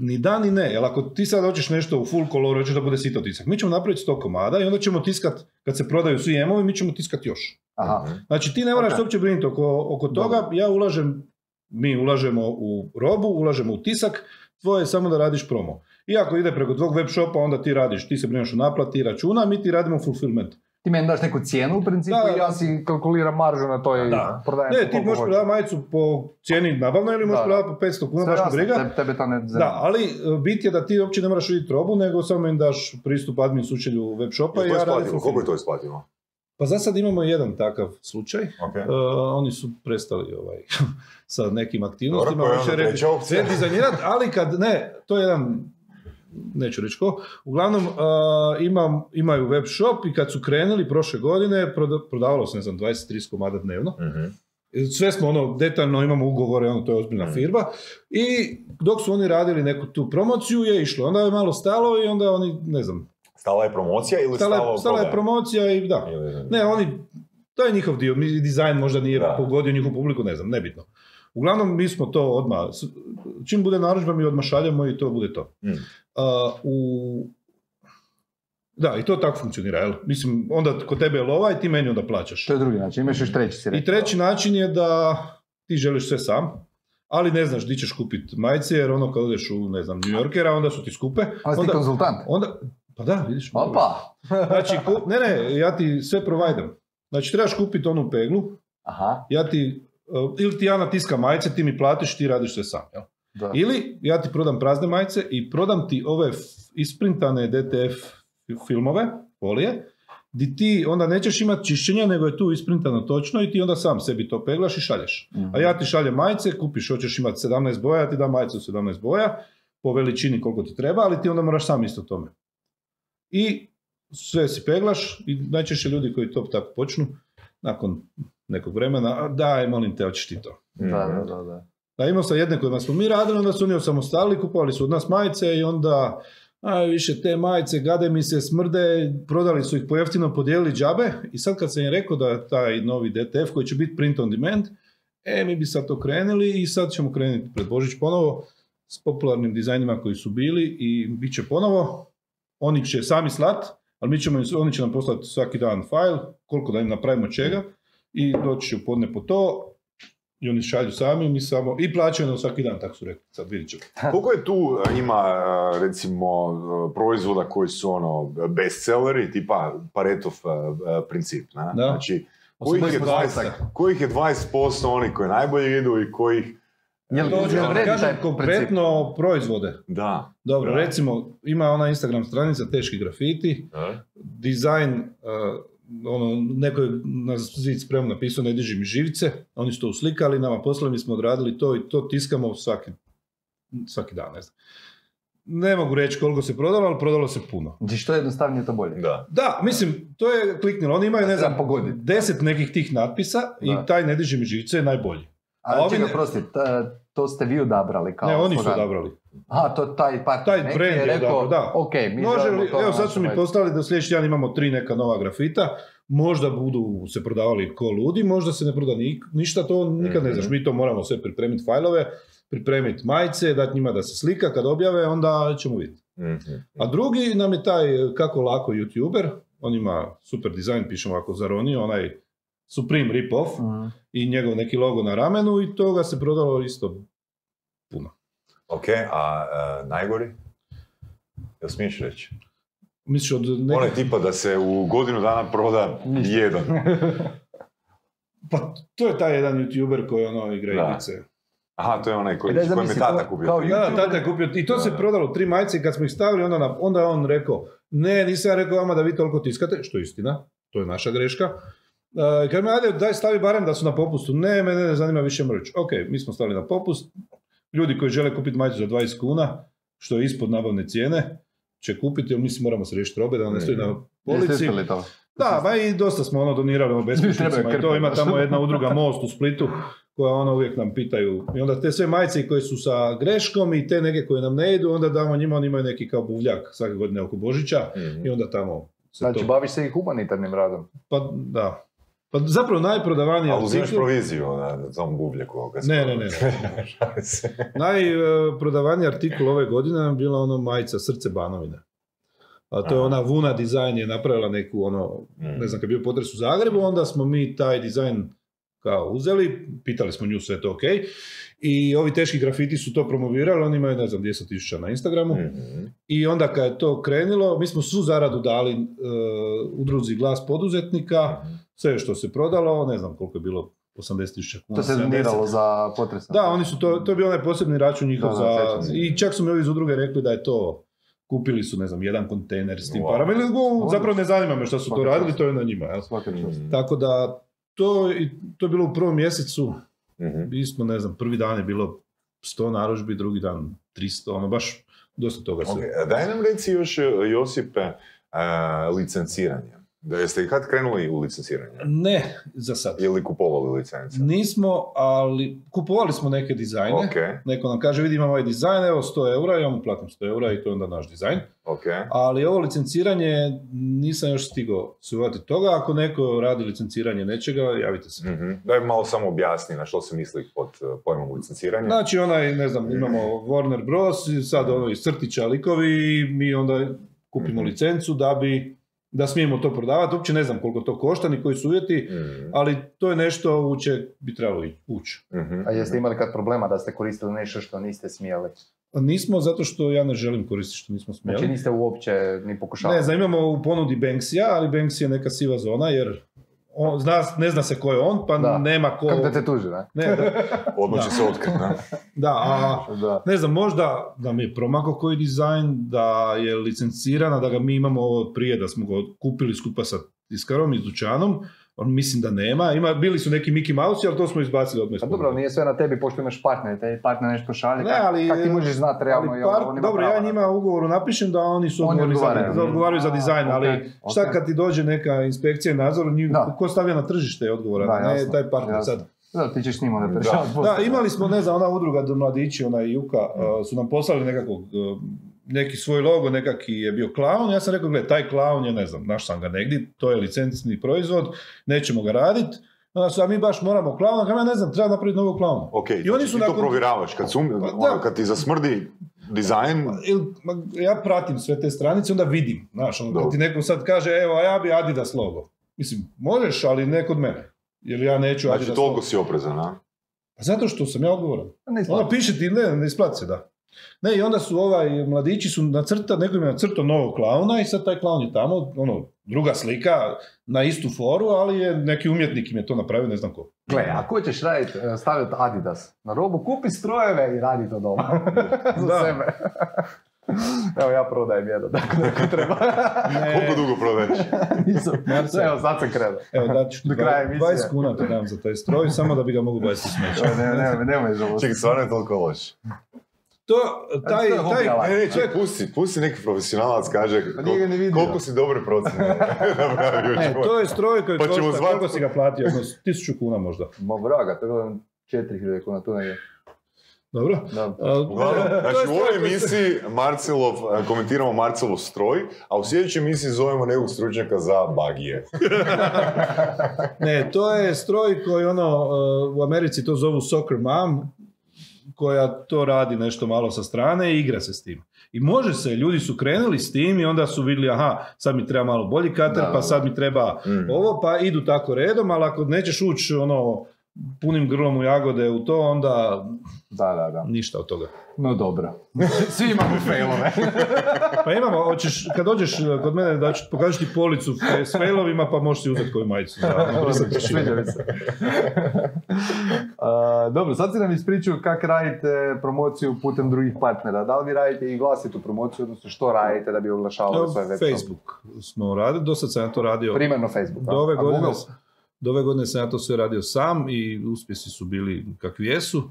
ni da ni ne, jer ako ti sad hoćeš nešto u full color, hoćeš da bude sito tisak, mi ćemo napraviti 100 komada i onda ćemo tiskat, kad se prodaju svi emovi, mi ćemo tiskat još. Aha. Znači ti ne moraš Ok. se uopće brinuti oko, oko toga, ja ulažem, mi ulažemo u robu, ulažemo u tisak, tvoje je samo da radiš promo. I ako ide preko tvog web shopa, onda ti radiš, ti se brineš o naplati računa, mi ti radimo fulfillment. Ti meni daš neku cijenu u principu Da, i ja si kalkuliram maržu na to i Da. prodajem Ne, ti možeš hoćeš. prodavati majicu po cijeni nabavno ili možeš Da. prodavati po 500 kuna, baš briga. tebe- Tebe to ne zanima. Da, ali e, bit je da ti uopće ne moraš vidjeti robu, nego samo im daš pristup admin sučelju web shopa i to ja radim? Koliko je to isplativo? Pa za sad imamo jedan takav slučaj. E, oni su prestali ovaj, sa nekim aktivnostima. Dobro, opcija? redizajnirati, ali kad, ne, to je jedan, neću reći ko, uglavnom e, imam, imaju web shop i kad su krenuli prošle godine, proda- prodavalo se, ne znam, 20-30 komada dnevno. Mhm. Sve smo ono, detaljno imamo ugovore, ono, to je ozbiljna Mm. firma. I dok su oni radili neku tu promociju je išlo. Onda je malo stalo i onda oni, ne znam, Stala je promocija ili stala, stalo je, stala je promocija i da. Ili- Ne, oni, to je njihov dio, mi dizajn možda nije Da. pogodio njihovu publiku, ne znam, nebitno. Uglavnom, mi smo to odmah, čim bude narudžba, mi odmah šaljemo i to bude to. Mm. A, u... Da, i to tako funkcionira, jel? Mislim, onda kod tebe je lova i ti meni onda plaćaš. To je drugi način, imaš još treći si I treći način je da ti želiš sve sam, ali ne znaš di ćeš kupiti majice, jer ono kad odeš u, ne znam, New Yorkera, onda su ti skupe. Ali si ti Onda, konzultant. onda, pa da, vidiš. Opa! Znači, ku- ne, ne, ja ti sve provajdam. Znači, trebaš kupiti onu peglu, Aha, ja ti, uh, ili ti ja natiskam majice, ti mi platiš, ti radiš sve sam. Jel? da. Ili ja ti prodam prazne majice i prodam ti ove isprintane DTF filmove, folije, di ti onda nećeš imati čišćenja, nego je tu isprintano točno i ti onda sam sebi to peglaš i šalješ. Mhm. A ja ti šaljem majice, kupiš, hoćeš imati 17 boja, ja ti dam majice u 17 boja, po veličini koliko ti treba, ali ti onda moraš sam isto tome. I sve si peglaš i najčešće ljudi koji to tako počnu, nakon nekog vremena, "A, daj, molim te, hoćeš ti to. Da, da, da, da. Da, imao sam jedne kojima smo mi radili, onda su oni osamostali, kupovali su od nas majice i onda a više te majice gade mi se smrde, prodali su ih po jeftino, podijelili džabe i sad kad sam im rekao da je taj novi DTF koji će biti print on demand, e mi bi sad to krenuli i sad ćemo krenuti pred Božić ponovo s popularnim dizajnima koji su bili i bit će ponovo, oni će sami slat, ali mi ćemo, im- oni će nam poslati svaki dan file, koliko da im napravimo čega i doći će u podne po to i oni šalju sami, mi samo, i plaćaju nam svaki dan, tako su rekli, sad vidit ćemo. Koliko je tu e, ima, e, recimo, e, proizvoda koji su ono bestselleri, tipa Paretov princip, ne? Da. Znači, kojih je, 20, kojih je 20% oni koji najbolje idu i kojih... Jel, To ću jel vredi kažem taj princip? konkretno proizvode. Da. Dobro, Da. recimo, ima ona Instagram stranica Teški grafiti, dizajn, uh, ono, neko je na zid spremno napisao ne diži mi živice, oni su to uslikali, nama poslali, mi smo odradili to i to tiskamo svaki, svaki dan, ne znam. Ne mogu reći koliko se prodalo, ali prodalo se puno. Znači što je jednostavnije to bolje. Da. Da, mislim, to je kliknilo. Oni imaju, ne znam, deset nekih tih natpisa Da. i taj ne diži mi živice je najbolji. Ali A ovi čekaj, ne- prosti, ta- to ste vi odabrali kao ne, oni su odabrali. Aha, to taj partner Taj neki brand je rekao, da. ok, mi Može li, to evo sad su mi poslali da sljedeći tjedan imamo tri neka nova grafita, možda budu se prodavali ko ludi, možda se ne proda ni, ništa, to nikad ne znaš, Mhm. mi to moramo sve pripremiti fajlove, pripremiti majice, dati njima da se slika, kad objave, onda ćemo vidjeti. Mhm. A drugi nam je taj kako lako youtuber, on ima super dizajn, pišemo ovako Zaroni, onaj Supreme rip-off Mhm. i njegov neki logo na ramenu i toga se prodalo isto puno. Ok, a e, najgori? Jel smiješ reći? Misliš od nekih... Onaj tipa da se u godinu dana proda jedan. Pa to je taj jedan youtuber koji ono igra Da. igrice. Aha, to je onaj koji, E, koji zamisli, tata kao- kupio. kao. Da, tata je kupio, i to Da, se da. prodalo, tri majice, i kad smo ih stavili, onda, na, onda je on rekao, ne, nisam ja rekao vama da vi toliko tiskate, što je istina, to je naša greška. Uh, kad mi ajde, daj stavi barem da su na popustu. Ne, mene ne zanima više mrč. Ok, mi smo stavili na popust. Ljudi koji žele kupiti majicu za 20 kuna, što je ispod nabavne cijene, će kupiti, jer mi si moramo se riješiti robe da ne stoji na polici. Da, ba i dosta smo ono donirali ono beskućnicima i to ima tamo jedna udruga Most u Splitu koja ono uvijek nam pitaju i onda te sve majice koje su sa greškom i te neke koje nam ne idu, onda damo njima, oni imaju neki kao buvljak svake godine oko Božića Mhm. i onda tamo se Znači, to... baviš se i humanitarnim radom. Pa da. Pa zapravo najprodavanija... A uzimaš proviziju na na tom se Ne, ne, ne, se. Najprodavaniji artikul ove godine je bila ono majica Srce Banovine. A to je ona Vuna dizajn je napravila neku ono, Mm. ne znam, kad je bio potres u Zagrebu, onda smo mi taj dizajn kao uzeli, pitali smo nju sve to ok. I ovi teški grafiti su to promovirali, oni imaju, ne znam, 200 tisuća na Instagramu. Mhm. I onda kad je to krenilo, mi smo svu zaradu dali e, udruzi glas poduzetnika, Mhm. Sve što se prodalo, ne znam koliko je bilo, 80 tisuća kuna. To se 70. doniralo za potres. Da, oni su to, to je bio onaj posebni račun njihov Da, za, i čak su mi ovi iz udruge rekli da je to, kupili su, ne znam, jedan kontejner s tim Wow. parama, ili go, zapravo ne zanima me što su to radili, čast. to je na njima. čast. Mhm. Tako da, to, i- to je bilo u prvom mjesecu, Mhm. mi smo, ne znam, prvi dan je bilo 100 narudžbi, drugi dan 300, ono baš dosta toga se... Ok, a Daj nam reci još, Josipe, a, licenciranje. Da jeste i kad krenuli u licenciranje? Ne, za sad. Ili kupovali licence? Nismo, ali kupovali smo neke dizajne. Ok, Neko nam kaže, vidi imamo ovaj dizajn, evo 100 eura, ja mu platim 100 eura i to je onda naš dizajn. ok. Ali ovo licenciranje nisam još stigao se toga. Ako neko radi licenciranje nečega, javite se. Mhm. Daj malo samo objasni na što se misli pod uh, pojmom licenciranja. Znači onaj, ne znam, imamo Warner Bros. sad ono iz crtića likovi i mi onda kupimo Mhm. licencu da bi da smijemo to prodavati. Uopće ne znam koliko to košta ni koji su uvjeti, Mhm. ali to je nešto u če bi trebalo ući. Mhm. A jeste imali kad problema da ste koristili nešto što niste smjeli? Nismo zato što ja ne želim koristiti što nismo smjeli. Znači niste uopće ni pokušavali? Ne znam, imamo u ponudi Banksija, ali Banksy je neka siva zona jer on, zna, ne zna se ko je on, pa Da. nema ko... Kako da te tuži, ne? Ne, da, Odmah će se otkriti, ne? da, a, Da. ne znam, možda da mi je promakao koji dizajn, da je licencirana, da ga mi imamo ovo prije, da smo ga kupili skupa sa tiskarom i dućanom, on mislim da nema. Ima, bili su neki Mickey Mouse, ali to smo izbacili odmah Pa dobro, nije sve na tebi, pošto imaš partner, te partner nešto šalje, Ne, ali- kak ti možeš znati realno Ali jel par- on ima dobro, ja njima u ugovoru napišem da oni su Oni za, odgovaraju. za, odgovaraju za dizajn, ali Ok, šta kad ti dođe neka inspekcija i nadzor, njih, Da. ko stavlja na tržište je odgovoran, Da, ne taj partner jasno. sad. Da, ti ćeš s njim onda Da. Da, imali smo, ne znam, ona udruga do mladići, ona Juka, uh, su nam poslali nekakvog, uh, neki svoj logo, nekaki je bio klaun, ja sam rekao, gle, taj klaun je, ne znam, naš sam ga negdje, to je licencni proizvod, nećemo ga raditi, Onda su, a mi baš moramo klauna, ja ne znam, treba napraviti novog klauna. Ok, I oni su ti to nakon- provjeravaš, kad, sum, Pa da. ono, kad ti zasmrdi dizajn, ja pratim sve te stranice, onda vidim, znaš, ono, kad ti neko sad kaže, evo, a ja bi Adidas logo. Mislim, možeš, ali ne kod mene. Jer ja neću znači Adidas toliko logo. si oprezan, a? Pa Zato što sam ja odgovoran. Ne isplati. Ono piše ti, ne, ne isplati se, da. Ne, i onda su ovaj, mladići su nacrta, neko im je nacrtao novog klauna i sad taj klaun je tamo, ono, druga slika, na istu foru, ali je neki umjetnik im je to napravio, ne znam ko. Gle, ako ćeš raditi, e, staviti Adidas na robu, kupi strojeve i radi to doma. Za Da. sebe. Evo ja prodajem jedan, tako da ako treba. Ne, Koliko dugo prodaješ? Nisam. Evo, sad sam krenuo. Evo, dat ću ti Do kraja 20 emisije. kuna ti dam za taj stroj, samo da bi ga mogu baciti u smeće. Ne, ne, ne, nemoj žalost. Čekaj, stvarno je toliko loš. To, taj, to je taj, ne, čekaj, pusti, pusti neki profesionalac kaže Pa ni vidio. koliko si dobre procjene napravio. ne, to je stroj koji Pa ćemo košta, zvat- koliko si ga platio, jedno tisuću kuna možda. Ma vraga, to je bilo 4000 kuna, tu negdje. Dobro? Da. Uglavnom, to je znači u ovoj emisiji Marcelov, e, komentiramo Marcelov stroj, a u sljedećoj emisiji zovemo nekog stručnjaka za bagije. Ne, to je stroj koji ono, uh, u Americi to zovu soccer mom, koja to radi nešto malo sa strane i igra se s tim. I može se, ljudi su krenuli s tim i onda su vidjeli, aha, sad mi treba malo bolji kater, Da, pa sad mi treba Mm. ovo, pa idu tako redom, ali ako nećeš ući ono, punim grlom u jagode u to, onda Da, da, da. ništa od toga. No dobro. Svi imamo failove. Pa imamo, hoćeš, kad dođeš eh, kod mene da ću pokažu ti policu s failovima, pa možeš si uzeti koju majicu. Da, mi se. A, dobro, sad si nam ispričao kako radite promociju putem drugih partnera. Da li vi radite i vlastitu promociju, odnosno što radite da bi oglašavali svoj web? Facebook smo radili, do sad sam ja to radio. Primarno Facebook. Do ove, godine, do ove godine sam ja to sve radio sam i uspjesi su bili kakvi jesu.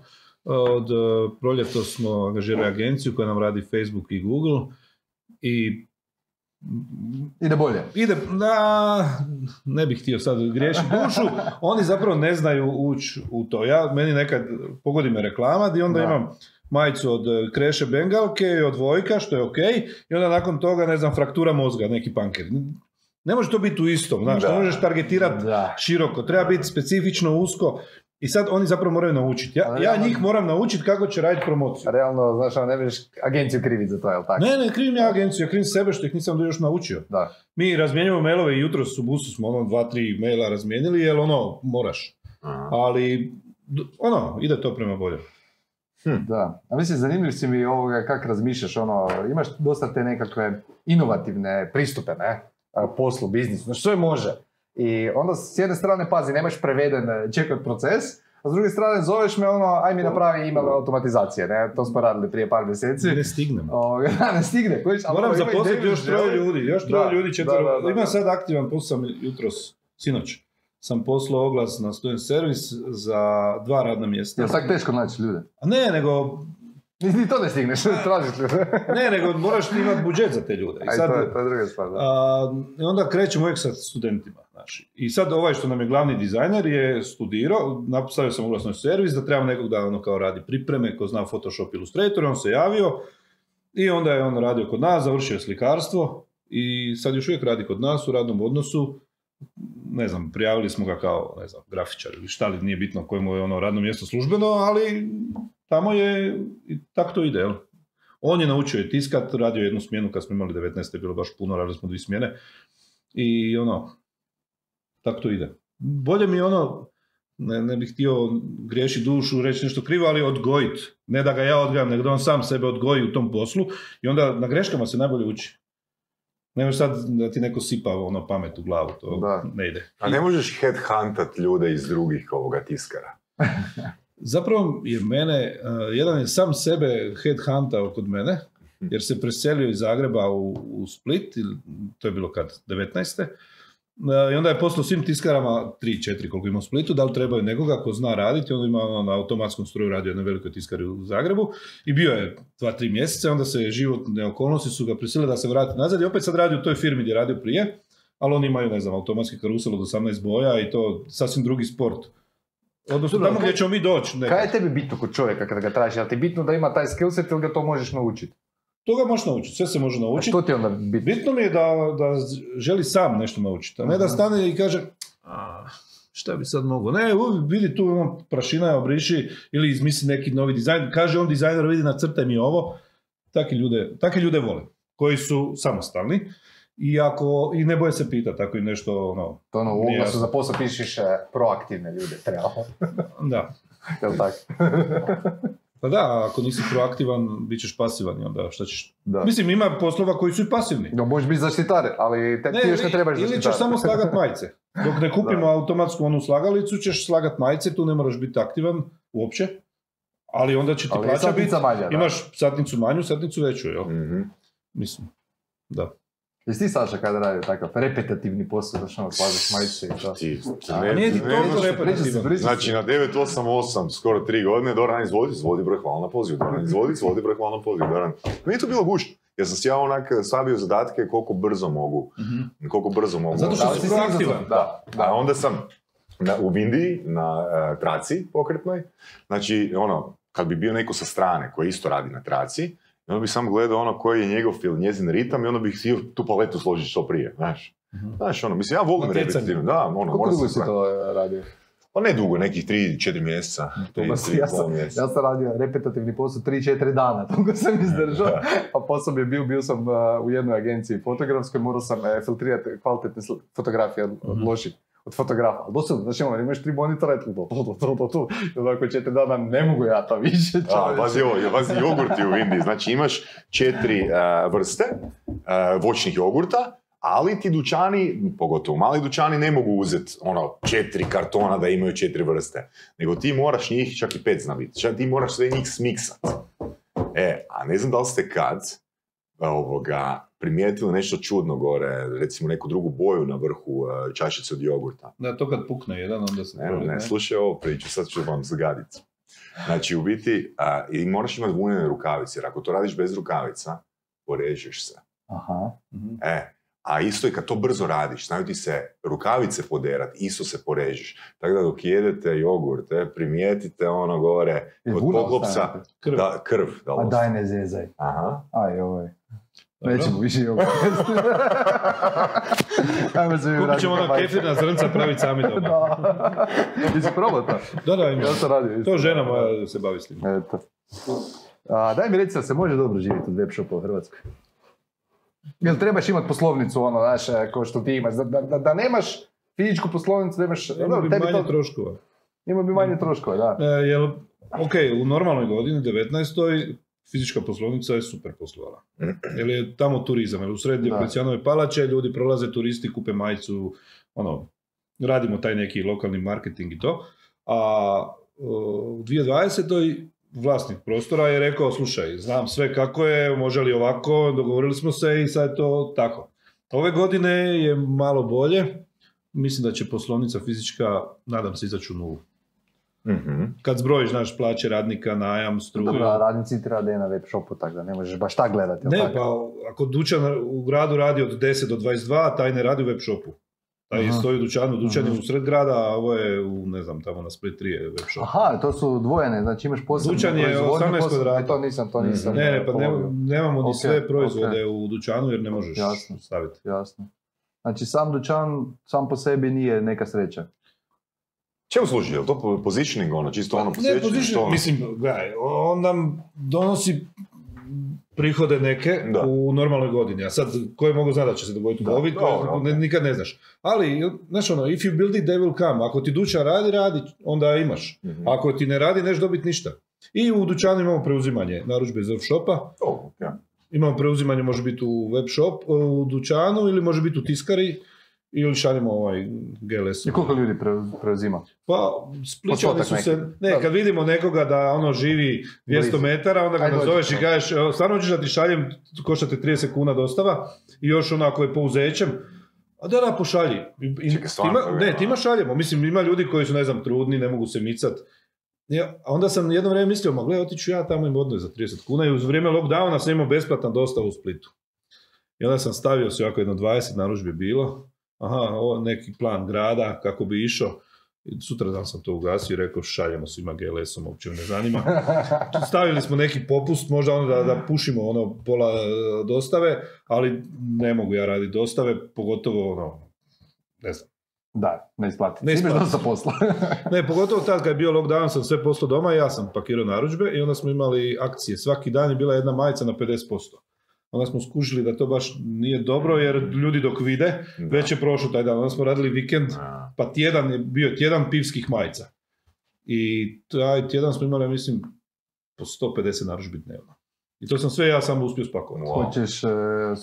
Od eh, proljeto smo angažirali agenciju koja nam radi Facebook i Google i Ide bolje. ide, da, ne bih htio sad griješiti dušu, oni zapravo ne znaju ući u to. Ja, meni nekad pogodi me reklama i onda Da. imam majicu od eh, Kreše Bengalke i od Vojka, što je ok, i onda nakon toga, ne znam, fraktura mozga, neki panker. Ne može to biti u istom, znaš, Da. ne možeš targetirati široko, treba biti specifično, usko. I sad oni zapravo moraju naučiti. Ja, ja njih moram naučiti kako će raditi promociju. Realno, znaš, ono, ne možeš agenciju kriviti za to, jel tako? Ne, ne, krivim ja agenciju, ja krivim sebe što ih nisam još naučio. Da. Mi razmjenjujemo mailove i jutros u busu smo ono dva, tri maila razmijenili, jer ono, moraš. Aha. Ali, ono, ide to prema bolje. Da, a mislim zanimljiv si mi ovoga kako razmišljaš, ono, imaš dosta te nekakve inovativne pristupe, ne, poslu, biznisu, znači sve može. I onda s jedne strane, pazi, nemaš preveden e, checkout proces, a s druge strane zoveš me ono, aj mi napravi email automatizacije, ne, to smo radili prije par mjeseci. Ne stignem. Ovoga, ne stigne, kojiš, Moram ono, zaposliti još troje ljudi, još troje ljudi, četvero. da, Imam sad aktivan, poslao sam jutros, sinoć, sam poslao oglas na student servis za dva radna mjesta. Jel tak teško naći ljude? A ne, nego, Ni, to ne stigneš, tražiš ljude. ne, nego moraš imati budžet za te ljude. I Aj, sad, to, je, to je druga stvar, da. A, I onda krećemo uvijek sa studentima. Znači. I sad ovaj što nam je glavni dizajner je studirao, nastavio sam oglasno servis da treba nekog da ono kao radi pripreme, ko zna Photoshop Illustrator, on se javio i onda je on radio kod nas, završio je slikarstvo i sad još uvijek radi kod nas u radnom odnosu. Ne znam, prijavili smo ga kao, ne znam, grafičar ili šta li, nije bitno kojemu je ono radno mjesto službeno, ali tamo je, i tako to ide, jel? On je naučio je tiskat, radio jednu smjenu kad smo imali 19. je bilo baš puno, radili smo dvije smjene. I ono, tako to ide. Bolje mi ono, ne, ne bih htio griješiti dušu, reći nešto krivo, ali odgojit. Ne da ga ja odgajam, nego da on sam sebe odgoji u tom poslu i onda na greškama se najbolje uči. Ne možeš sad da ti neko sipa ono pamet u glavu, to Da. ne ide. A ne možeš headhuntat ljude iz drugih ovoga tiskara. Zapravo je mene, uh, jedan je sam sebe headhuntao kod mene, jer se preselio iz Zagreba u, u Split, to je bilo kad, 19. Uh, I onda je poslao svim tiskarama, 3-4 koliko ima u Splitu, da li trebaju nekoga ko zna raditi, onda ima ono, na automatskom stroju radio jednoj velikoj tiskari u Zagrebu i bio je 2-3 mjeseca, onda se životne okolnosti su ga prisilile da se vrati nazad i opet sad radi u toj firmi gdje je radio prije, ali oni imaju, ne znam, automatski karusel od 18 boja i to sasvim drugi sport. Odnosno, Dobro, tamo gdje ćemo mi doći. nekad. Kaj je tebi bitno kod čovjeka kada ga tražiš? Jel ti bitno da ima taj skillset ili ga to možeš naučiti? Toga možeš naučiti, sve se može A naučiti. što ti je onda bitno? Bitno mi je da, da želi sam nešto naučiti, a ne da Mhm. stane i kaže a, šta bi sad mogao. Ne, vidi tu imam prašina, obriši ili izmisli neki novi dizajn. Kaže on dizajner, vidi nacrtaj mi ovo. Takvi ljude, takvi ljude volim, koji su samostalni. I, ako, I ne boje se pitati, ako im nešto, ono, To ono, u oglasu za posao pišeš proaktivne ljude, treba. da. Jel tako? Pa da, ako nisi proaktivan, bit ćeš pasivan i onda šta ćeš... Da. Mislim, ima poslova koji su i pasivni. No, možeš biti zaštitar, ali te, ti još ne ili- trebaš Ili zaštitar. ćeš samo slagat majice. Dok ne kupimo Da. automatsku onu slagalicu, ćeš slagat majice, tu ne moraš biti aktivan uopće. Ali onda će ti Ali plaća biti... manja, da. Imaš satnicu manju, satnicu veću, jel? Mhm. Mislim, da. Jesi ti Saša kada radio takav repetativni posao, da što ono slažeš majice i to? Ti, ne- nije ti ne- toliko ne- repetitivno. Znači na 988, skoro 3 godine, Doran izvodi, izvodi broj hvala na poziv, Doran izvodi, izvodi broj hvala na poziv, Doran. Meni je to bilo gušt, jer sam si ja onak stavio zadatke koliko brzo mogu, koliko brzo mogu. zato što Da, si proaktivan. izazov, Da, A da. onda sam na, u Vindiji, na e, traci pokretnoj, znači ono, kad bi bio neko sa strane koji isto radi na traci, onda bi sam gledao ono koji je njegov ili njezin ritam i onda bih htio tu paletu složiti što prije, znaš. Mhm. Znaš, ono, mislim, ja volim repetitivno, da, ono, moram dugo se si to e, radio? Pa ne dugo, nekih 3-4 mjeseca. To tri- baš- tri i ja, sam, mjeseca. ja sam radio repetativni posao 3-4 dana, toliko sam izdržao. A posao mi je bio, bio sam uh, u jednoj agenciji fotografskoj, morao sam uh, filtrirati kvalitetne sl- fotografije od, od Mhm. loših od fotografa. Ali doslovno, znači ono, imaš tri monitora, i tu, tu, tu, tu, tu, tu. I onako četiri dana ne mogu ja to više, A, pazi ovo, pazi jogurti u Indiji. Znači imaš četiri e, vrste e, voćnih jogurta, ali ti dućani, pogotovo mali dućani, ne mogu uzeti ono četiri kartona da imaju četiri vrste. Nego ti moraš njih, čak i pet zna biti, čak ti moraš sve njih smiksat. E, a ne znam da li ste kad ovoga, primijetili nešto čudno gore, recimo neku drugu boju na vrhu e, čašice od jogurta. Da, to kad pukne jedan, onda se Ne, ne, slušaj ovu priču, sad ću vam zgaditi. Znači, u biti, a, i moraš imati vunene rukavice, jer ako to radiš bez rukavica, porežeš se. Aha. Mhm. E, a isto i kad to brzo radiš, znaju ti se rukavice poderat, isto se porežeš. Tako da dok jedete jogurte, primijetite ono gore, kod vuna poklopca? Krv. da, krv. Da A daj ne zezaj. Aha. Aj, ovaj. Dobro. Nećemo više i ovo. Ajmo se Kupit ćemo bajke. kefirna zrnca praviti sami doma. Da. Jesi probao to? Da, da, ima. Ja sam radio isto. To žena moja se bavi s tim. Eto. A, daj mi reci da se može dobro živjeti od web shopa u Hrvatskoj. Jel trebaš imati poslovnicu, ono, znaš, e, kao što ti imaš, da, da, nemaš fizičku poslovnicu, da imaš, Ima dobro, bi tebi manje to, troškova. ima bi manje troškova, da. E, jel, ok, u normalnoj godini, 19. fizička poslovnica je super poslovala. Jer je tamo turizam, jer u sred Da. Dioklecijanove palače ljudi prolaze turisti, kupe majicu, ono, radimo taj neki lokalni marketing i to. A o, u 2020. vlasnik prostora je rekao, slušaj, znam sve kako je, može li ovako, dogovorili smo se i sad je to tako. Ove godine je malo bolje, mislim da će poslovnica fizička, nadam se, izaći u nulu. Mhm. Kad zbrojiš, znaš, plaće radnika, najam, struju. Dobro, a radnici treba da je na web shopu, tako da ne možeš baš tak gledati. Ne, tako? pa ako dućan u gradu radi od 10 do 22, taj ne radi u web shopu. Taj Aha. stoji u dućanu, dućan je u sred grada, a ovo je u, ne znam, tamo na Split 3 je web shop. Aha, to su dvojene, znači imaš posebnu Dućan je proizvodnju, 18 posebnu- kvadrata. To nisam, to nisam. Ne, ne, pa nemamo ni Ok, sve proizvode ok. u dućanu jer ne možeš Jasno. staviti. Jasno. Znači sam dućan sam po sebi nije neka sreća. Čemu služi? Je li to po- positioning ono? Čisto ono Ne, posjećanje? position, što ono? mislim, gledaj, on nam donosi prihode neke Da. u normalnoj godini, a sad koje mogu znati da će se dogoditi u Da, to ne- nikad ne znaš. Ali, znaš ono, if you build it, they will come. Ako ti dućan radi, radi, onda imaš. Mhm. Ako ti ne radi, neš dobiti ništa. I u dućanu imamo preuzimanje narudžbe iz web shopa, O, ok. imamo preuzimanje, može biti u web shop, u dućanu ili može biti u tiskari ili šaljemo ovaj GLS. I koliko ljudi pre- preuzima? Pa, spličani su se, ne, Da. kad vidimo nekoga da ono živi 200 Blizu. metara, onda ga nazoveš i kažeš, stvarno hoćeš da ti šaljem, košta te 30 kuna dostava i još onako je pouzećem, a da, da, pošalji. I, Čekaj, tima- ne, ima? tima šaljemo. Mislim, ima ljudi koji su, ne znam, trudni, ne mogu se micat. Ja, a onda sam jedno vrijeme mislio, ma gle, otiću ja tamo im odnoj za 30 kuna i uz vrijeme lockdowna sam imao besplatan dostavu u Splitu. I onda sam stavio se ovako jedno 20 narudžbi je bilo. Aha, ovo neki plan grada, kako bi išao. Sutra dan sam to ugasio i rekao šaljemo svima GLS-om, uopće ne zanima. Stavili smo neki popust, možda ono da, da pušimo ono pola e, dostave, ali ne mogu ja raditi dostave, pogotovo ono, ne znam. Da, ne isplati. Ne isplati. dosta posla. Ne, pogotovo tad kad je bio lockdown sam sve poslao doma i ja sam pakirao narudžbe i onda smo imali akcije. Svaki dan je bila jedna majica na 50%. Onda smo skužili da to baš nije dobro jer ljudi dok vide, Da. već je prošlo taj dan. Onda smo radili vikend, A, pa tjedan je bio tjedan pivskih majica. I taj tjedan smo imali, mislim, po 150 narudžbi dnevno. I to sam sve ja sam uspio spakovati. Wow. Hoćeš uh,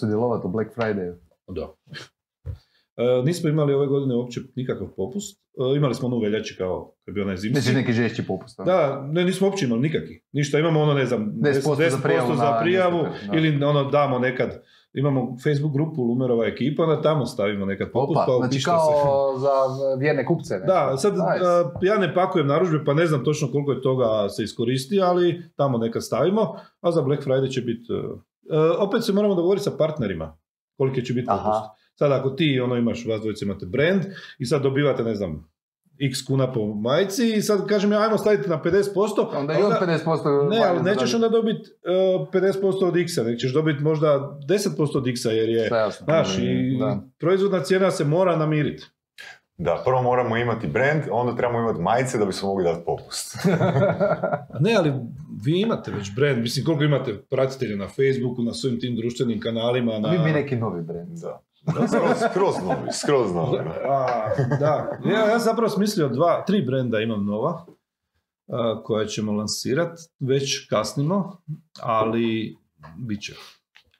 sudjelovati u Black Friday. Da. E, nismo imali ove godine uopće nikakav popust. E, imali smo ono u veljači kao kad bio onaj zimski. Znači neki žešći popust. Da, ne, nismo uopće imali nikakvi. Ništa, imamo ono, ne znam, 10% za 10% prijavu za na prijavu ili ono damo nekad, imamo Facebook grupu Lumerova ekipa, onda tamo stavimo nekad popust, Opa, pa znači kao za vjerne kupce. nešto. Da, sad Nice. a, ja ne pakujem narudžbe, pa ne znam točno koliko je toga se iskoristi, ali tamo nekad stavimo, a za Black Friday će biti... e, e, opet se moramo dogovoriti sa partnerima koliki će biti Aha. Sad ako ti ono imaš, vas dvojice imate brand i sad dobivate, ne znam, x kuna po majici i sad kažem ja ajmo staviti na 50%, Onda i on 50% ne, ali nećeš onda dobiti uh, 50% od X-a, nego ćeš dobiti možda 10% od X-a jer je, znaš, i Da. proizvodna cijena se mora namiriti. Da, prvo moramo imati brand, onda trebamo imati majice da bismo mogli dati popust. Ne, ali vi imate već brand, mislim koliko imate pratitelja na Facebooku, na svim tim društvenim kanalima, na... Vi bi neki novi brand. Da. Skroz, skroz novi, skroz novi. da. A, da, ja, ja sam zapravo smislio dva, tri brenda imam nova, a, koja ćemo lansirati, već kasnimo, ali bit će.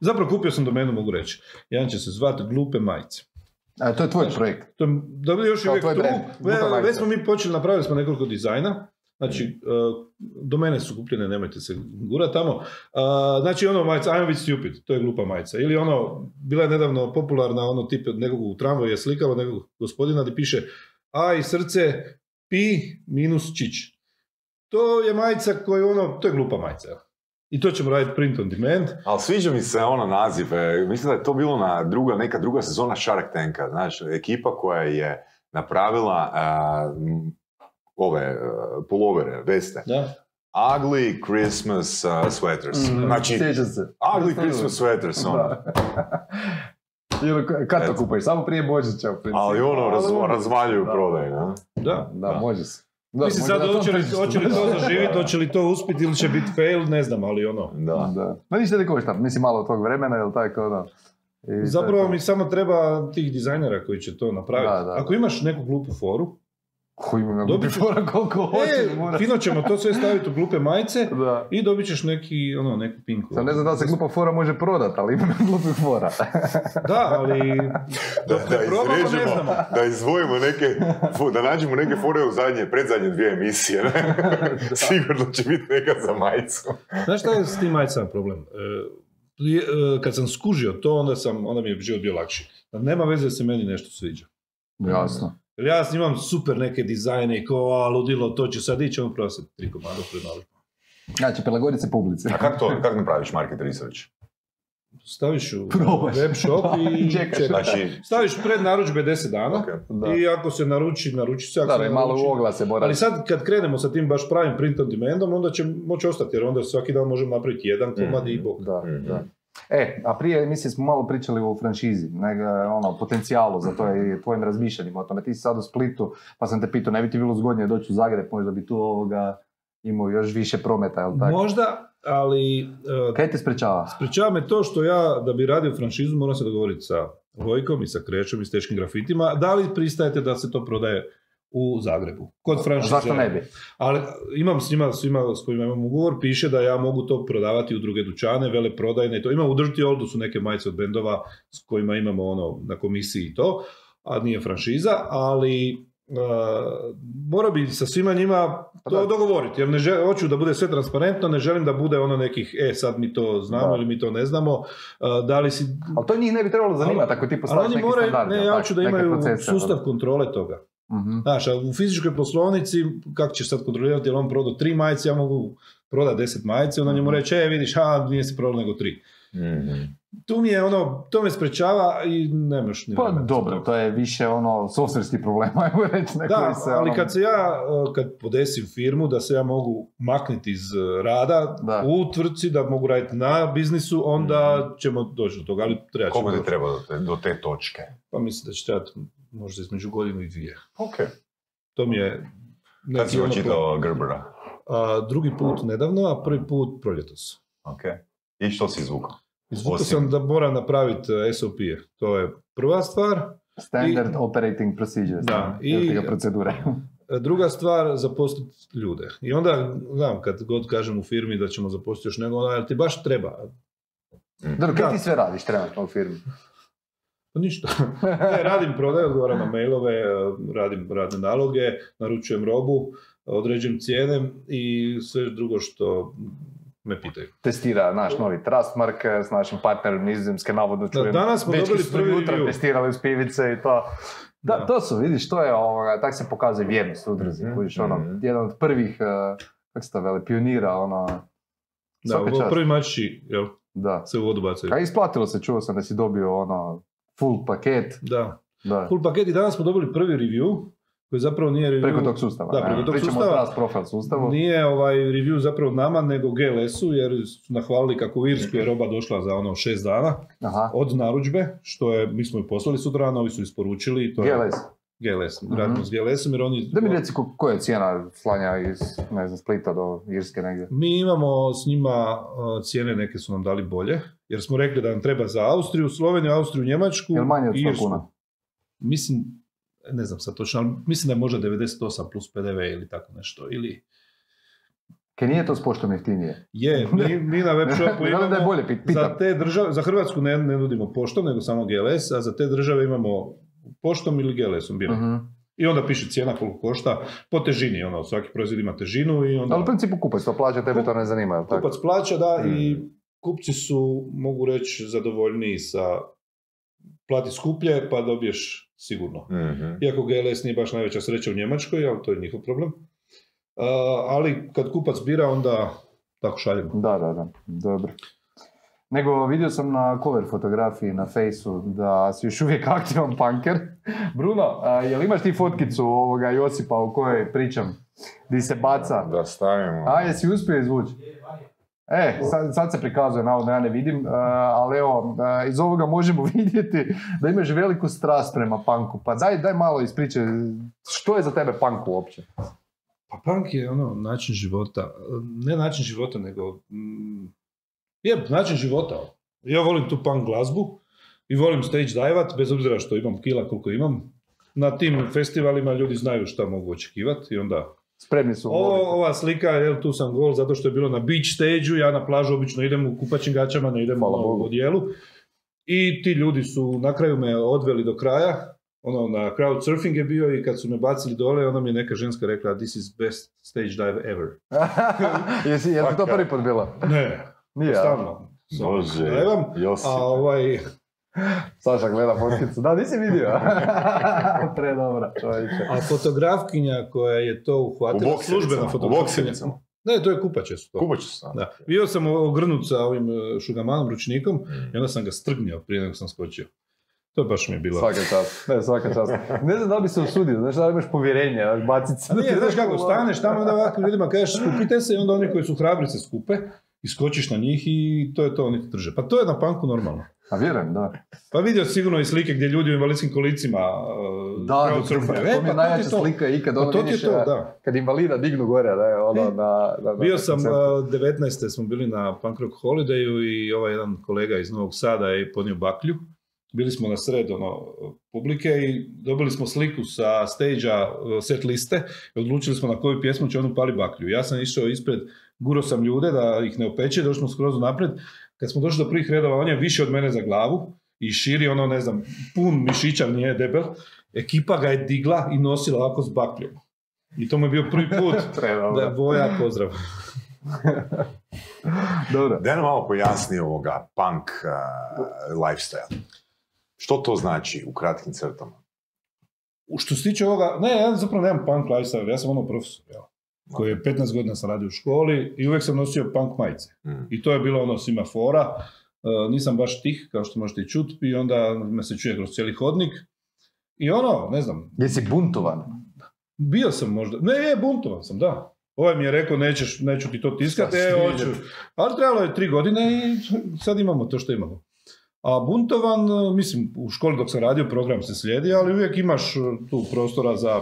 Zapravo kupio sam domenu, mogu reći. Jedan će se zvati Glupe majice. A, to je tvoj projekt. To da bi još Kao uvijek tvoj tu, već smo mi počeli, napravili smo nekoliko dizajna, Znači, uh, domene su kupljene, nemojte se gura tamo. Uh, znači, ono majica, I'm with stupid, to je glupa majica. Ili ono, bila je nedavno popularna ono tip nekog u tramvaju je slikalo nekog gospodina gdje piše A i srce, pi minus čić. To je majica koju ono, to je glupa majica. I to ćemo raditi print on demand. Ali sviđa mi se ono naziv, e, mislim da je to bilo na druga, neka druga sezona Shark Tanka, znaš, ekipa koja je napravila a, ove a, pulovere, veste. Da. Ugly Christmas uh, sweaters. Mm, Znači, se. ugly Christmas sweaters, ono. Da. I ono, kad to kupaju? Samo prije Božića u principu. Ali ono, raz, Ali- razvaljuju Da. prodaj, ne? Da. Da, može se. Da, Mislim sad, hoće li, hoće li to zaživjeti, hoće li to uspjeti ili će biti fail, ne znam, ali ono. Da. Da. Ma ništa ne košta, mislim malo od tog vremena, jel tako ono. I to je Zapravo mi samo treba tih dizajnera koji će to napraviti. Da, da, Ako imaš neku glupu foru, Koji ima Dobit fora koliko hoće. e, mora- fino ćemo to sve staviti u glupe majice Da. i dobit ćeš neki, ono, neku pinku. Sad ne znam da se glupa fora može prodat, ali ima glupih fora. Da, ali Da, dok da, ne da izdvojimo neke, da nađemo neke fore u zadnje, predzadnje dvije emisije, ne? Sigurno će biti neka za majicu. Znaš šta je s tim majicama problem? E, e, kad sam skužio to, onda, sam, onda mi je život bio lakši. Da nema veze da se meni nešto sviđa. Jasno. Jer ja imam super neke dizajne i ko, a ludilo, to će sad ići, on prvo sad tri komada narudžbom. Znači, prilagoditi se publici. A kako to, kako napraviš market research? Staviš u Probaš. web shop i Čekaš. čekaš. Znači, Staviš pred narudžbe 10 dana ok. Da. i ako se naruči, naruči se. Ako Da, se da, ne malo naruči- u oglase mora. Ali sad kad krenemo sa tim baš pravim print on demandom, onda će moći ostati, jer onda svaki dan možemo napraviti jedan komad i Mhm. bok. Da, Mhm. da. E, a prije, mislim, smo malo pričali o franšizi, nego, ono, potencijalu za to i tvojim razmišljanjima o tome. Ti si sad u Splitu, pa sam te pitao, ne bi ti bilo zgodnije doći u Zagreb, možda bi tu ovoga imao još više prometa, jel tako? Možda, ali uh, Kaj te sprečava? Sprečava me to što ja, da bi radio franšizu, moram se dogovoriti sa Vojkom i sa Krećom i s teškim grafitima. Da li pristajete da se to prodaje u Zagrebu? Kod franšizera. Zašto ne bi? Ali imam s njima, svima s kojima imam ugovor, piše da ja mogu to prodavati u druge dućane, vele prodajne i to. Ima u Dirty Oldu su neke majice od bendova s kojima imamo ono na komisiji i to, a nije franšiza, ali uh, mora bi sa svima njima Pa to da. dogovoriti, jer ne žel, hoću da bude sve transparentno, ne želim da bude ono nekih, e sad mi to znamo Da. ili mi to ne znamo, uh, da li si... Ali to njih ne bi trebalo zanimati ako ti Ali postaviš oni neki moraju, standard. ne, ja hoću da imaju procese, sustav ono. kontrole toga. Mhm. Znaš, a u fizičkoj poslovnici, kako ćeš sad kontrolirati, jel on prodao tri majice, ja mogu prodati deset majice, onda njemu Mhm. reći, e, vidiš, ha, nije se prodao nego tri. Mhm. Tu mi je ono, to me sprečava i nemaš ni Pa dobro, to. je više ono softverski problem, ajmo reći. na Da, koji se, ali ono- kad se ja, uh, kad podesim firmu, da se ja mogu makniti iz uh, rada Da. u tvrtci, da mogu raditi na biznisu, onda ćemo doći do toga, ali treba će Koliko ti treba do te, do te točke? Pa mislim da će trebati možda između godinu i dvije. Ok. To mi je... Kad si očitao Gerbera? A, drugi put nedavno, a prvi put proljetos. Ok. I što si izvukao? Izvukao Osim- sam da moram napraviti e, SOP-e. To je prva stvar. Standard operating procedures. Da, i... i- procedure. Druga stvar, zaposliti ljude. I onda, znam, kad god kažem u firmi da ćemo zaposliti još nego, onda, jel ti baš treba? Dobro, kaj ti sve radiš trenutno u firmi? Pa ništa. ne, radim prodaju, odgovaram na mailove, e, radim radne naloge, naručujem robu, određujem cijene i sve drugo što me pitaju. Testira naš novi Trustmark s našim partnerom nizozemske, navodno Da, čujem. danas smo dobili prvi jutra review. testirali pivice i to. Da, Da. to su, vidiš, to je ovoga, tak se pokazuje vjernost udruzi. Mhm, Vidiš, ono, mhm. jedan od prvih, uh, kako se to veli, pionira, ono, Da, ovo prvi mači, jel, Da. se u vodu bacaju. A isplatilo se, čuo sam da si dobio ono, full paket. Da. Da. Full paket i danas smo dobili prvi review, koji zapravo nije review... Preko tog sustava. Da, preko tog Pričamo sustava. o Trust Profile sustavu. Nije ovaj review zapravo nama, nego GLS-u, jer su nahvalili kako u Irsku je roba došla za ono šest dana Aha. od narudžbe, što je, mi smo ju poslali sutra, ovi su isporučili. To je, GLS. GLS. Mhm. Radimo s GLS-om jer oni... Da mi reci ko- koja je cijena slanja iz, ne znam, Splita do Irske negdje. Mi imamo s njima uh, cijene, neke su nam dali bolje, jer smo rekli da nam treba za Austriju, Sloveniju, Austriju, Njemačku Jel manje od i 100 Irsku. kuna? Mislim, ne znam sad točno, ali mislim da je možda 98 plus PDV ili tako nešto. Ili Kaj nije to s poštom jeftinije? je, mi, mi na web shopu li da je imamo, bolje, pit- za te države, za Hrvatsku ne, ne nudimo poštom, nego samo GLS, a za te države imamo poštom ili GLS-om bilo. Mhm. I onda piše cijena koliko košta, po težini, ono, svaki proizvod ima težinu i onda... Ali u principu kupac to plaća, tebe to ne zanima, tako? Kupac plaća, da, i Mm. kupci su, mogu reći, zadovoljniji sa plati skuplje, pa dobiješ sigurno. Mhm. Iako GLS nije baš najveća sreća u Njemačkoj, ali to je njihov problem. A, ali kad kupac bira, onda tako šaljemo. Da, da, da, dobro. Nego vidio sam na cover fotografiji na fejsu da si još uvijek aktivan punker. Bruno, a, jel imaš ti fotkicu ovoga Josipa o kojoj pričam? Di se baca? Da stavimo. A, jesi uspio izvući? E, sad, sad se prikazuje, navodno ja ne vidim, a, ali evo, a, iz ovoga možemo vidjeti da imaš veliku strast prema punku. Pa daj, daj malo ispričaj, što je za tebe punk uopće? Pa punk je ono način života, ne način života, nego mm, je način života. Ja volim tu punk glazbu i volim stage divat, bez obzira što imam kila koliko imam. Na tim festivalima ljudi znaju šta mogu očekivati i onda... Spremni su O, ova slika, jel, tu sam gol zato što je bilo na beach stage ja na plažu obično idem u kupačim gaćama, ne idem u odijelu. I ti ljudi su na kraju me odveli do kraja, ono na crowd surfing je bio i kad su me bacili dole, onda mi je neka ženska rekla this is best stage dive ever. Jesi, je to prvi put bilo? Ne, Nije, stalno. Bože, Divam, Josip. a ovaj, Saša gleda fotkicu. Da, nisi vidio. Pre dobra, čovječe. a fotografkinja koja je to U uhvatila, službena. U fotografkinja. boksericama. Ne, to je kupače su to. Kupač su. Da. Bio sam ogrnut sa ovim e, šugamanom ručnikom Mm. i onda sam ga strgnio prije nego sam skočio. To baš mi je bilo. Svaka čast. Ne, svaka čast. Ne znam da li bi se usudio, znaš da li imaš povjerenje, bacit se. Nije, znaš kako, staneš tamo onda ovako ljudima kažeš skupite se i onda oni koji su hrabri se skupe i skočiš na njih i to je to, oni te drže. Pa to je na panku normalno. A vjerujem, da. Pa vidio si sigurno i slike gdje ljudi u invalidskim kolicima uh, Da, to, surfaju. to E, mi je pa najjača slika ikad ono to vidiš, to, da. kad invalida dignu gore, da je ono E, na, na, na Bio sam, koncertu. uh, 19. smo bili na Punk Rock Holidayu i ovaj jedan kolega iz Novog Sada je ponio baklju. Bili smo na sred ono, publike i dobili smo sliku sa stage set liste i odlučili smo na koju pjesmu će on upali baklju. Ja sam išao ispred, guro sam ljude da ih ne opeče, došli smo skroz napred. Kad smo došli do prvih redova, on je više od mene za glavu i širi ono, ne znam, pun mišića, nije debel. Ekipa ga je digla i nosila ovako s bakljom. I to mu je bio prvi put. Da, Voja, pozdrav. Dobro. Daj nam malo pojasni ovoga punk uh, lifestyle. Što to znači u kratkim crtama? U Što se tiče ovoga, ne, ja zapravo nemam punk lifestyle, ja sam ono profesor, ja, koji je 15 godina sam radio u školi i uvijek sam nosio punk majice. Mm. I to je bilo ono svima fora, E, nisam baš tih, kao što možete i čuti, i onda me se čuje kroz cijeli hodnik. I ono, ne znam, Jesi buntovan? bio sam možda, ne, je, buntovan sam, da. Ovaj mi je rekao, nećeš, neću ti to tiskati, e, hoću. Ali trebalo je tri godine i sad imamo to što imamo. A buntovan, mislim, u školi dok sam radio, program se slijedi, ali uvijek imaš e, tu prostora za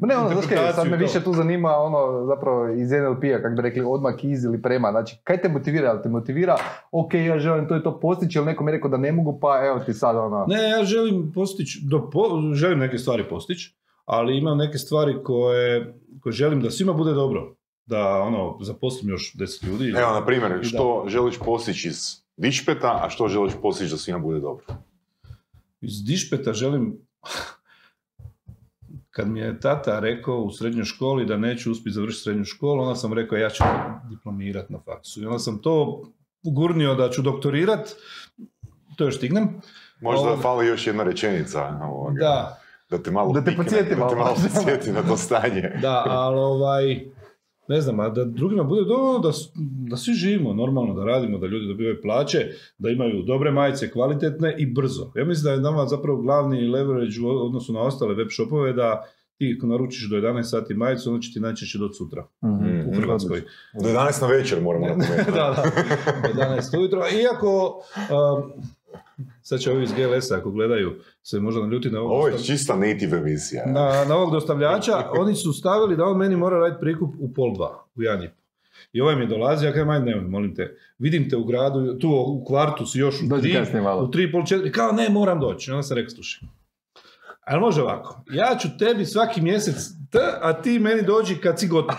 Ma ne, ono, znaš kaj, sad me više tu zanima ono, zapravo iz NLP-a, kako bi rekli, odmak iz ili prema. Znači, kaj te motivira? Jel te motivira, ok, ja želim to i to postići, ili neko mi je rekao da ne mogu, pa evo ti sad ono... Ne, ja želim postići, do, po- želim neke stvari postići, ali imam neke stvari koje, koje želim da svima bude dobro. Da ono, zaposlim još deset ljudi. Evo, na primjer, što želiš postići iz dišpeta, a što želiš postići da svima bude dobro? Iz dišpeta želim... Kad mi je tata rekao u srednjoj školi da neću uspjeti završiti srednju školu, onda sam rekao ja ću diplomirat na faksu. I onda sam to ugurnio da ću doktorirat, to još stignem. Možda Ovo- fali još jedna rečenica. Ovoga, Da, Da te malo Da te pikne, da te malo. malo na to stanje. Da, ali ovaj, ne znam, a da drugima bude dobro da, da svi živimo normalno, da radimo, da ljudi dobivaju plaće, da imaju dobre majice, kvalitetne i brzo. Ja mislim da je nama zapravo glavni leverage u odnosu na ostale web shopove da ti ako naručiš do 11 sati majicu, onda će ti najčešće doći sutra Mhm. u Hrvatskoj. Do 11 na večer moramo napomenuti. da, da, do 11 ujutro. Iako um, sad će ovi iz GLS-a ako gledaju se možda naljuti na ovog, Ovo je čista native emisija. na, na ovog dostavljača, oni su stavili da on meni mora raditi prikup u pol dva, u jedan i ovaj mi dolazi, ja kažem, aj nemoj, molim te, vidim te u gradu, tu u kvartu si još u Dođi tri, u tri pol četiri, kao ne, moram doći. Onda sam rekao, slušaj, ali može ovako, ja ću tebi svaki mjesec t, a ti meni dođi kad si gotov.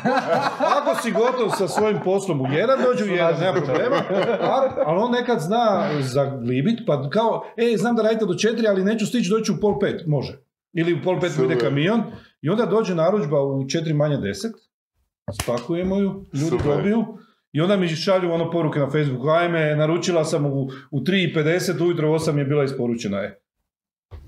Ako si gotov sa svojim poslom u jedan, dođi u jedan, nema problema. Ali on nekad zna zaglibit, pa kao, e, znam da radite do četiri, ali neću stići doći u pol pet, može. Ili u pol pet Super. kamion i onda dođe narudžba u četiri manje deset, spakujemo ju, ljudi Super. dobiju i onda mi šalju ono poruke na Facebooku, ajme, naručila sam u, u 3.50, ujutro u 8 je bila isporučena. E,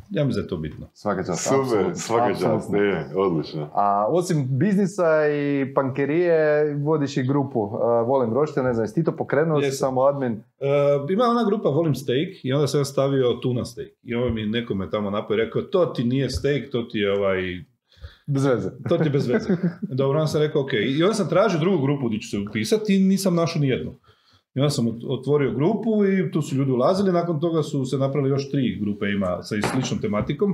ja mislim da je to bitno. Svaka čast. Super, svaka čast, je, odlično. A osim biznisa i pankerije, vodiš i grupu uh, Volim rošte, ne znam, jesi ti to pokrenuo, si samo admin? E, ima ona grupa Volim steak i onda sam ja stavio tuna steak. I ovo mi nekome tamo napoj rekao, to ti nije steak, to ti je ovaj, Bez veze. to ti je bez veze. Dobro, onda sam rekao, ok. I onda sam tražio drugu grupu gdje ću se upisati i nisam našao ni jednu. I onda sam ot- otvorio grupu i tu su ljudi ulazili, nakon toga su se napravili još tri grupe ima sa sličnom tematikom,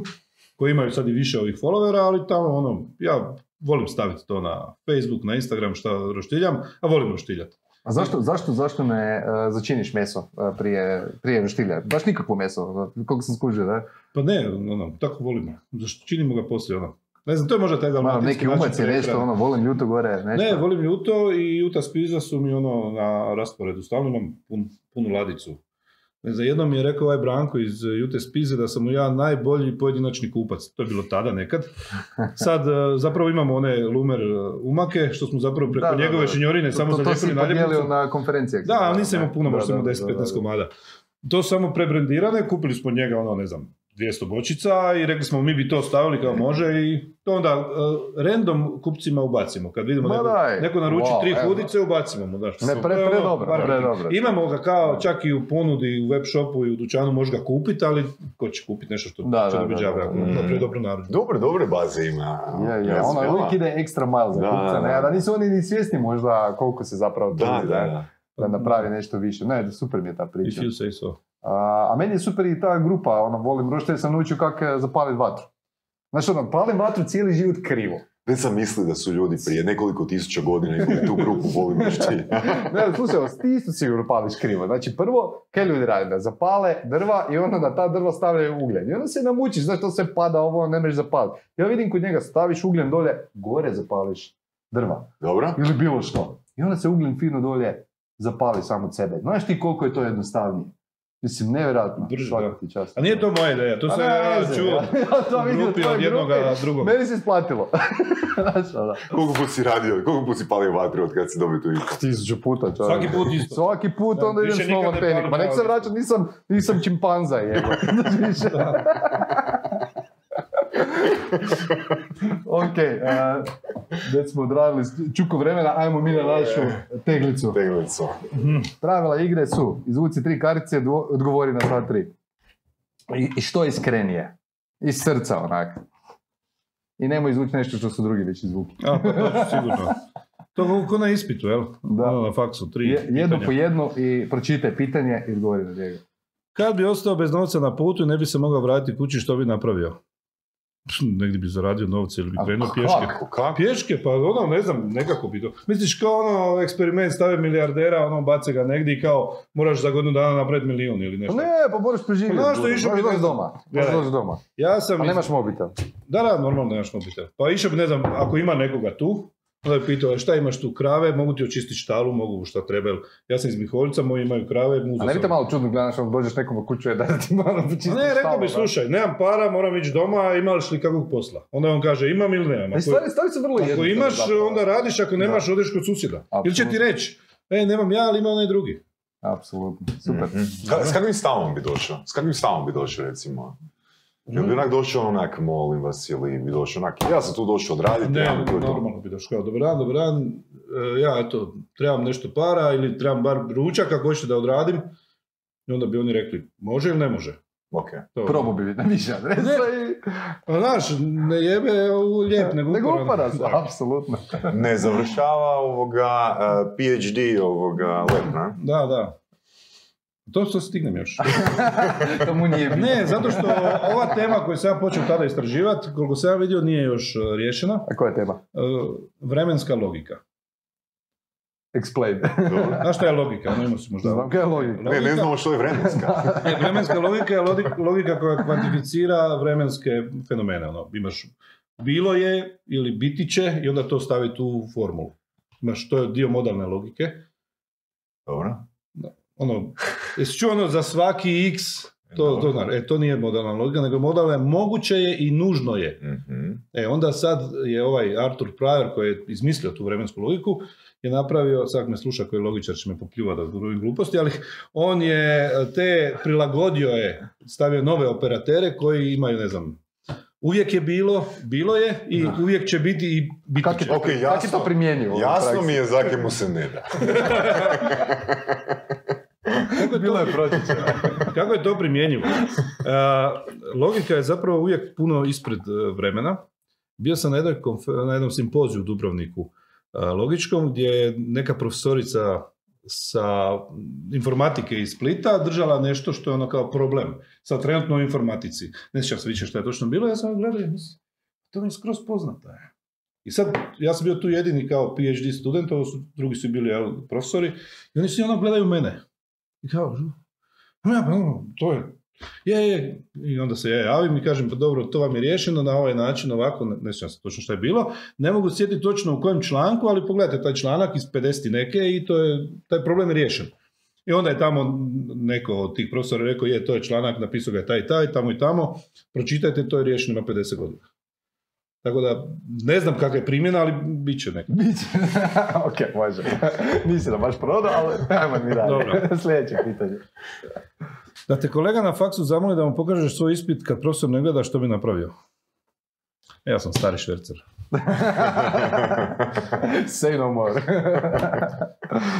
koji imaju sad i više ovih followera, ali tamo ono, ja volim staviti to na Facebook, na Instagram, šta roštiljam, a volim roštiljati. A zašto, zašto, zašto ne uh, začiniš meso uh, prije, prije roštilja? Baš nikakvo meso, uh, koliko sam skužio, da? Pa ne, ono, tako volimo. Zašto činimo ga poslije, ono. Ne znam, to je možda taj dalmatinski neki umac je nešto, ono, volim ljuto gore, nešto. Ne, volim ljuto i juta spiza su mi ono na rasporedu. Stalno imam pun, punu ladicu. Ne znam, jednom mi je rekao ovaj Branko iz Jute Spize da sam mu ja najbolji pojedinačni kupac. To je bilo tada nekad. Sad eh, zapravo imamo one lumer eh, umake, što smo zapravo preko Da, da, njegove da. šinjorine samo zalijepili podijelio naljepnicu. na konferencijama. Da, ali nisam imao puno, Da, možda samo da, 10-15 da, da, da. komada. To samo prebrendirane, kupili smo njega ono, ne znam, 200 bočica i rekli smo mi bi to stavili kao može i to onda uh, random kupcima ubacimo. Kad vidimo neko, daj. neko naruči Wow, tri evo. hudice, ubacimo mu. Daš, Ne, pre, pre dobro, pre dobro. Imamo ga kao čak i u ponudi, u web shopu i u dućanu može ga kupiti, ali ko će kupiti nešto što Da, će da, dobiti da, džabe da, ako da. napravi dobro narudžbu. Dobre, dobre baze ima. Je, je, Ja ono jela. uvijek ide ekstra mile za Da, kupca, da, ne, da. da nisu oni ni svjesni možda koliko se zapravo Da, trudi, da, ne, da. da napravi nešto više. Ne, super mi je ta If priča. you say so. A, meni je super i ta grupa, ono, volim rošte jer sam naučio kako je zapaliti vatru. Znaš, ono, palim vatru cijeli život krivo. Već sam mislio da su ljudi prije nekoliko tisuća godina imali tu grupu volim šti. Ne, slušaj, ti isto sigurno pališ krivo. Znači, prvo, kaj ljudi rade? Da zapale drva i onda na ta drva stavljaju ugljen. I onda se namučiš, znaš, to sve pada, ovo ne možeš zapaliti. Ja vidim kod njega, staviš ugljen dolje, gore zapališ drva. Dobro? Ili bilo što. I onda se ugljen fino dolje zapali sam od sebe. Znaš ti koliko je to jednostavnije? Mislim, nevjerojatno. Da. ti čast. A nije to moja ideja, to Pa sam ja čuo ja to u grupi od jednoga drugog. Meni se isplatilo. Znaš, ono, Koliko put si radio, koliko put si palio vatru od kad si dobio tu info? Tisuću puta, čovjek. Svaki put isto. Svaki put Da, onda idem s novom tehnikom. Ma palim nek se vraćam, nisam, nisam čimpanza, jebo. Ok, uh, već smo odradili čuko vremena, ajmo mi na našu teglicu. Teglicu. Pravila igre su, izvuci tri kartice, odgo- odgovori na sva tri. I, I što iskrenije? Iz srca, onak. I nemoj izvući nešto što su drugi već izvukli. A, pa to sigurno. To ko na ispitu, jel? Da. Ono na faksu, tri Je, jedno pitanja. po jedno i pročitaj pitanje i odgovori na njega. Kad bi ostao bez novca na putu i ne bi se mogao vratiti kući, što bi napravio? Negdje bi zaradio novce ili bi krenuo pješke. Kako, kako? Pješke, pa ono, ne znam, nekako bi to. Misliš kao ono eksperiment, stave milijardera, ono, bace ga negdje i kao moraš za godinu dana napraviti milijun ili Pa nešto. ne, pa moraš preživjeti. Pa znaš što, išao bi, doma. Doći doma. Ja sam... A nemaš mobitel. Da, da, normalno nemaš mobitel. Pa išao bi, ne znam, ako ima nekoga tu, onda bi pitao, šta imaš tu krave, mogu ti očistiti štalu, mogu šta treba. Ja sam iz Miholjca, moji imaju krave, muzu A ne bi te malo čudno gledaš, ono dođeš nekom u kuću je da ti malo počistiti ne, rekao bi, slušaj, nemam para, moram ići doma, imaš li kakvog posla? Onda on kaže, imam ili nemam. I Ako, stvari, stvari su vrlo ako imaš, zapravo. onda radiš, ako nemaš, odeš kod susjeda. Ili će ti reći, e, nemam ja, ali ima onaj drugi. Apsolutno, super. Mhm. Ka- S kakvim stavom bi došao? S kakvim stavom bi došao, recimo? Jel bi onak došao onak, molim vas, ili bi došao onak, ja sam tu došao odraditi, Ne, ja to normalno bi došao, kao, dobar dan, dobar dan, e, ja, eto, trebam nešto para ili trebam bar ručak ako hoćete da odradim. I onda bi oni rekli, može ili ne može? Ok. To. Probao bi na više adresa i... Pa znaš, ne jebe u lijep, nego Nego upara se, apsolutno. Ne završava ovoga eh, PhD ovoga Lepna. Da, da. To što stignem još. to mu nije bitno. Ne, zato što ova tema koju sam ja počeo tada istraživati, koliko sam ja vidio, nije još e, riješena. A koja je tema? E, Vremenska logika. Explain. Znaš šta je logika? Ono ima se možda... Znam je logika. Ne, ne znamo što je vremenska. E, vremenska logika je logika koja kvantificira vremenske fenomene. Ono, imaš bilo je ili biti će i onda to staviti u formulu. Imaš, to je dio modalne logike. Dobro. Ono, jesi čuo ono za svaki x, to, to, zna- e, to nije modalna logika, nego modalna je moguće je i nužno je. Mhm. E, onda sad je ovaj Arthur Pryor koji je izmislio tu vremensku logiku, je napravio, sad me sluša koji logičar će me popljuva da govorim gluposti, ali on je te prilagodio je, stavio nove operatere koji imaju, ne znam, uvijek je bilo, bilo je i uvijek će biti i biti Kak je, će. to, Ok, kak je to primjenjivo? u Jasno mi je zake mu se ne da. Bilo je kako je to primjenjivo? A, logika je zapravo uvijek puno ispred e, vremena. Bio sam na, jednoj konf- na jednom simpoziju u Dubrovniku a, logičkom gdje je neka profesorica sa informatike iz Splita držala nešto što je ono kao problem. Sad trenutno u informatici. Ne sjećam se više što je točno bilo, ja sam gledao i mislim, to mi je skroz poznato. je. I sad, ja sam bio tu jedini kao PhD student, ovo su, drugi su bili jel, profesori, i oni svi ono gledaju mene. I kao, ja, pa, ono, to je, je, je, i onda se ja javim i kažem, pa dobro, to vam je riješeno na ovaj način, ovako, ne, ne se točno što je bilo, ne mogu sjetiti točno u kojem članku, ali pogledajte taj članak iz 50 i neke i to je, taj problem je riješen. I onda je tamo neko od tih profesora rekao, je, to je članak, napisao ga je taj i taj, tamo i tamo, pročitajte, to je riješeno na 50 godina. Tako da, ne znam kakva je primjena, ali bit će neka. Biće. ok, može. Nisi da baš prodao, ali ajmo mi dalje. Dobro. Sljedeće pitanje. Da te kolega na faksu zamoli da mu pokažeš svoj ispit kad profesor ne gleda što bi napravio. Ja sam stari švercer. Say no more.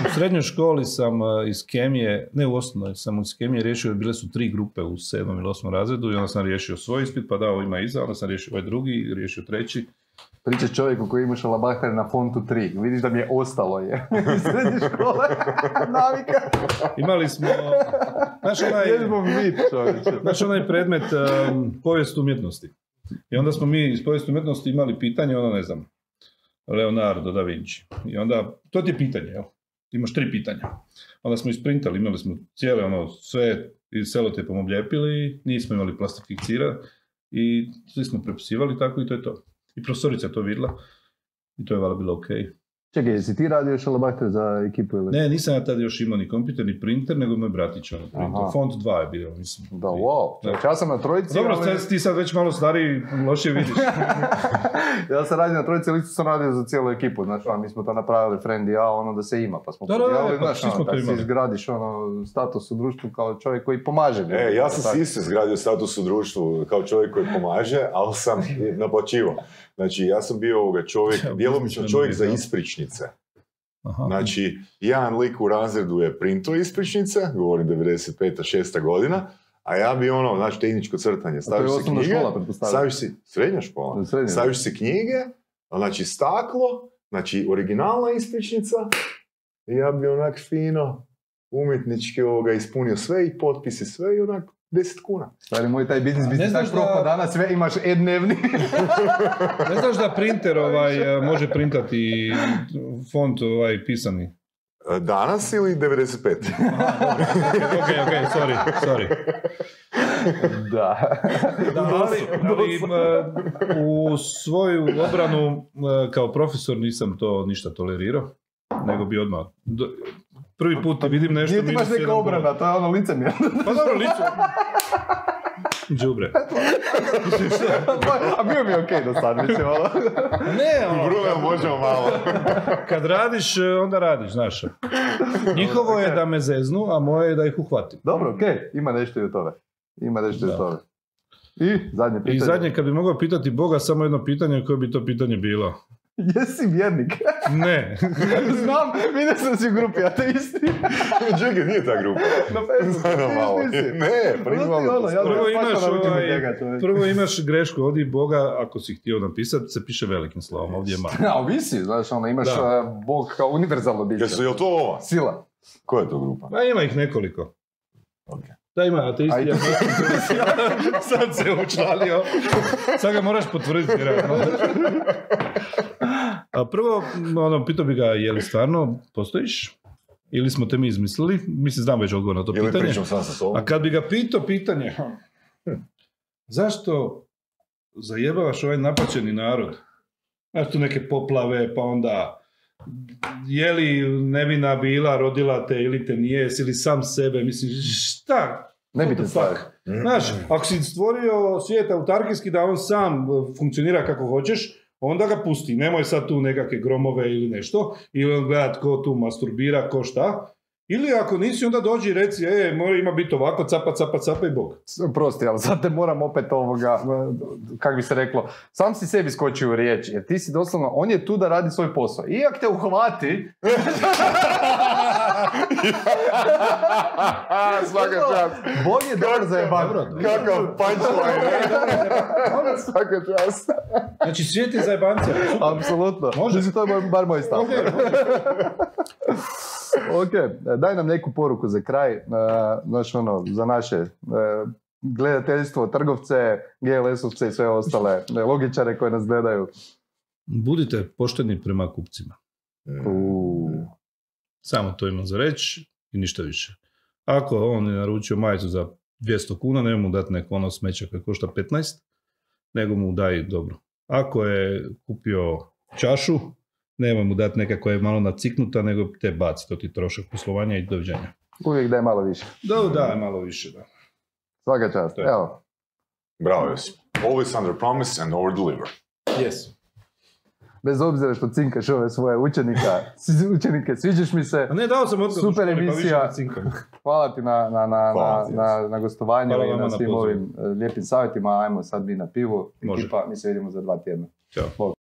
U srednjoj školi sam e, iz kemije, ne u osnovnoj, sam iz kemije riješio, bile su tri grupe u sedmom ili osmom razredu i onda sam riješio svoj ispit, pa dao ima iza, onda sam riješio ovaj drugi, riješio treći. Pričaš čovjeku koji ima šalabahter na fontu 3. Vidiš da mi je ostalo je. Iz srednje škole. Navika. Imali smo, znaš onaj, čovječe. znaš onaj predmet um, povijest umjetnosti. I onda smo mi iz povijesti umjetnosti imali pitanje, ono ne znam, Leonardo da Vinci. I onda, to ti je pitanje, jel? Imaš tri pitanja. Onda smo isprintali, imali smo cijele ono, sve iz selotepom oblijepili, nismo imali plastificira i svi smo prepisivali tako i to je to. I profesorica to vidjela i to je valjda bilo ok. Čekaj, jesi ti radio šalabahter za ekipu ili? Ne, nisam ja tad još imao ni kompjuter ni printer, nego moj bratić ono printao. Aha. Font 2 je bilo, mislim. Da, wow. Ja sam na trojici, Dobro, ali- sad ti sad već malo stariji, lošije vidiš. ja sam radio na trojici, ali sam radio za cijelu ekipu, znači, ono, mi smo to napravili, friend i ja, ono da se ima, pa smo Da, da, da, pa znaš, ono, da si imali. izgradiš ono, status u društvu kao čovjek koji pomaže. E, ja sam si isto izgradio status u društvu kao čovjek koji pomaže, ali sam i naplaćivo. Znači, ja sam bio ovoga čovjek, djelomično čovjek za ispričnice. Aha. Znači, jedan lik u razredu je printo ispričnice, govorim 95. 6. godina, a ja bi ono, znači tehničko crtanje, staviš se osnovna knjige, škola, staviš si, srednja škola, Srednja, staviš si knjige, znači staklo, znači originalna ispričnica, i ja bi onak fino, umjetnički ovoga ispunio sve i potpisi sve i onak 10 kuna. Stari moj, taj biznis bi Ne ti znaš tak propao da- danas, sve imaš e-dnevni. Ne znaš da printer ovaj, e, može printati font ovaj, pisani? E, Danas ili 95? ok, ok, sorry, sorry. da. Da, ali, ali u svoju obranu e, kao profesor nisam to ništa tolerirao, nego bi odmah... do- prvi put vidim nešto... Nije ti baš neka obrana, to je ono licemjerno. Pa dobro, licu. Đubre. A bio mi je okej do sad, mislim, ono. Ne, ono, Brumel, možemo malo. kad radiš, e, onda radiš, znaš. Njihovo je da me zeznu, a moje je da ih uhvatim. Dobro, okej, ima nešto i od toga. Ima nešto i Da. od toga. I zadnje pitanje. I zadnje, kad bi mogao pitati Boga samo jedno pitanje, koje bi to pitanje bilo? Jesi vjernik? Ne. Znam, vidio sam si u grupi ateisti. Čekaj, nije ta grupa. Na Facebooku, nisi. Ne, Ono prvi ti malo ono, ja Prvo bi imaš, ovaj, njega, prvo imaš grešku, ovdje Boga, ako si htio napisati, se piše velikim slovom, ovdje je malo. A, ovisi, znaš, ono, imaš Da. Bog kao univerzalno biće. Jesu, je li to ova? Sila. Koja je to grupa? Ma ima ih nekoliko. Da ima ateisti. Ja Sad se učlanio. Sad ga moraš potvrditi. A prvo, ono, pitao bi ga, je li stvarno postojiš? Ili smo te mi izmislili? Mislim, znam već odgovor na to Ili pitanje. sam sa. A kad bi ga pitao pitanje, hm, zašto zajebavaš ovaj napaćeni narod? Znaš tu neke poplave, pa onda je li nevina bila, rodila te ili te nije, jesi li sam sebe, mislim, šta? What the stvari. fuck? Znaš, ako si stvorio svijet autarkijski da on sam e, funkcionira kako hoćeš, onda ga pusti. Nemoj sad tu nekakve gromove ili nešto, ili on gledat ko tu masturbira, ko šta. Ili ako nisi, onda dođi i reci, e, mora ima biti ovako, capa, capa, capa i bog. Prosti, ali sad te moram opet ovoga, kako bi se reklo, sam si sebi skočio u riječ, jer ti si doslovno, on je tu da radi svoj posao. I ako te uhvati... Svaka čast. Bog je dobar za dobro. Kakav punchline. Svaka čast. Znači, svijet je zajebancija. Apsolutno. Može. Mislim, to je bar- moj stav. Ok, ok, daj nam neku poruku za kraj, e, znaš ono, za naše e, gledateljstvo, trgovce, GLS-ovce i sve ostale e, logičare koje nas gledaju. Budite pošteni prema kupcima. U, Samo to imam za reći i ništa više. Ako on je naručio majicu za 200 kuna, ne mu dati neko ono smeće koje košta 15, nego mu daj dobro. Ako je kupio čašu, nemoj mu dati neka koja je malo naciknuta, nego te baci, to ti trošak poslovanja i doviđenja. uvijek daj malo više. Da, da, malo više, da. Svaka čast. Je. Evo, Bravo, Josip. Always under promise and over deliver. Yes. Bez obzira što cinkaš ove svoje učenika, učenike, sviđaš mi se, A ne, dao sam otkaz Super pa više emisija. hvala ti na, na, na, Hvala na, na, na gostovanju i na svim ovim e, lijepim savjetima, ajmo sad mi na pivu, Može. ekipa, mi se vidimo za dva tjedna. Ćao.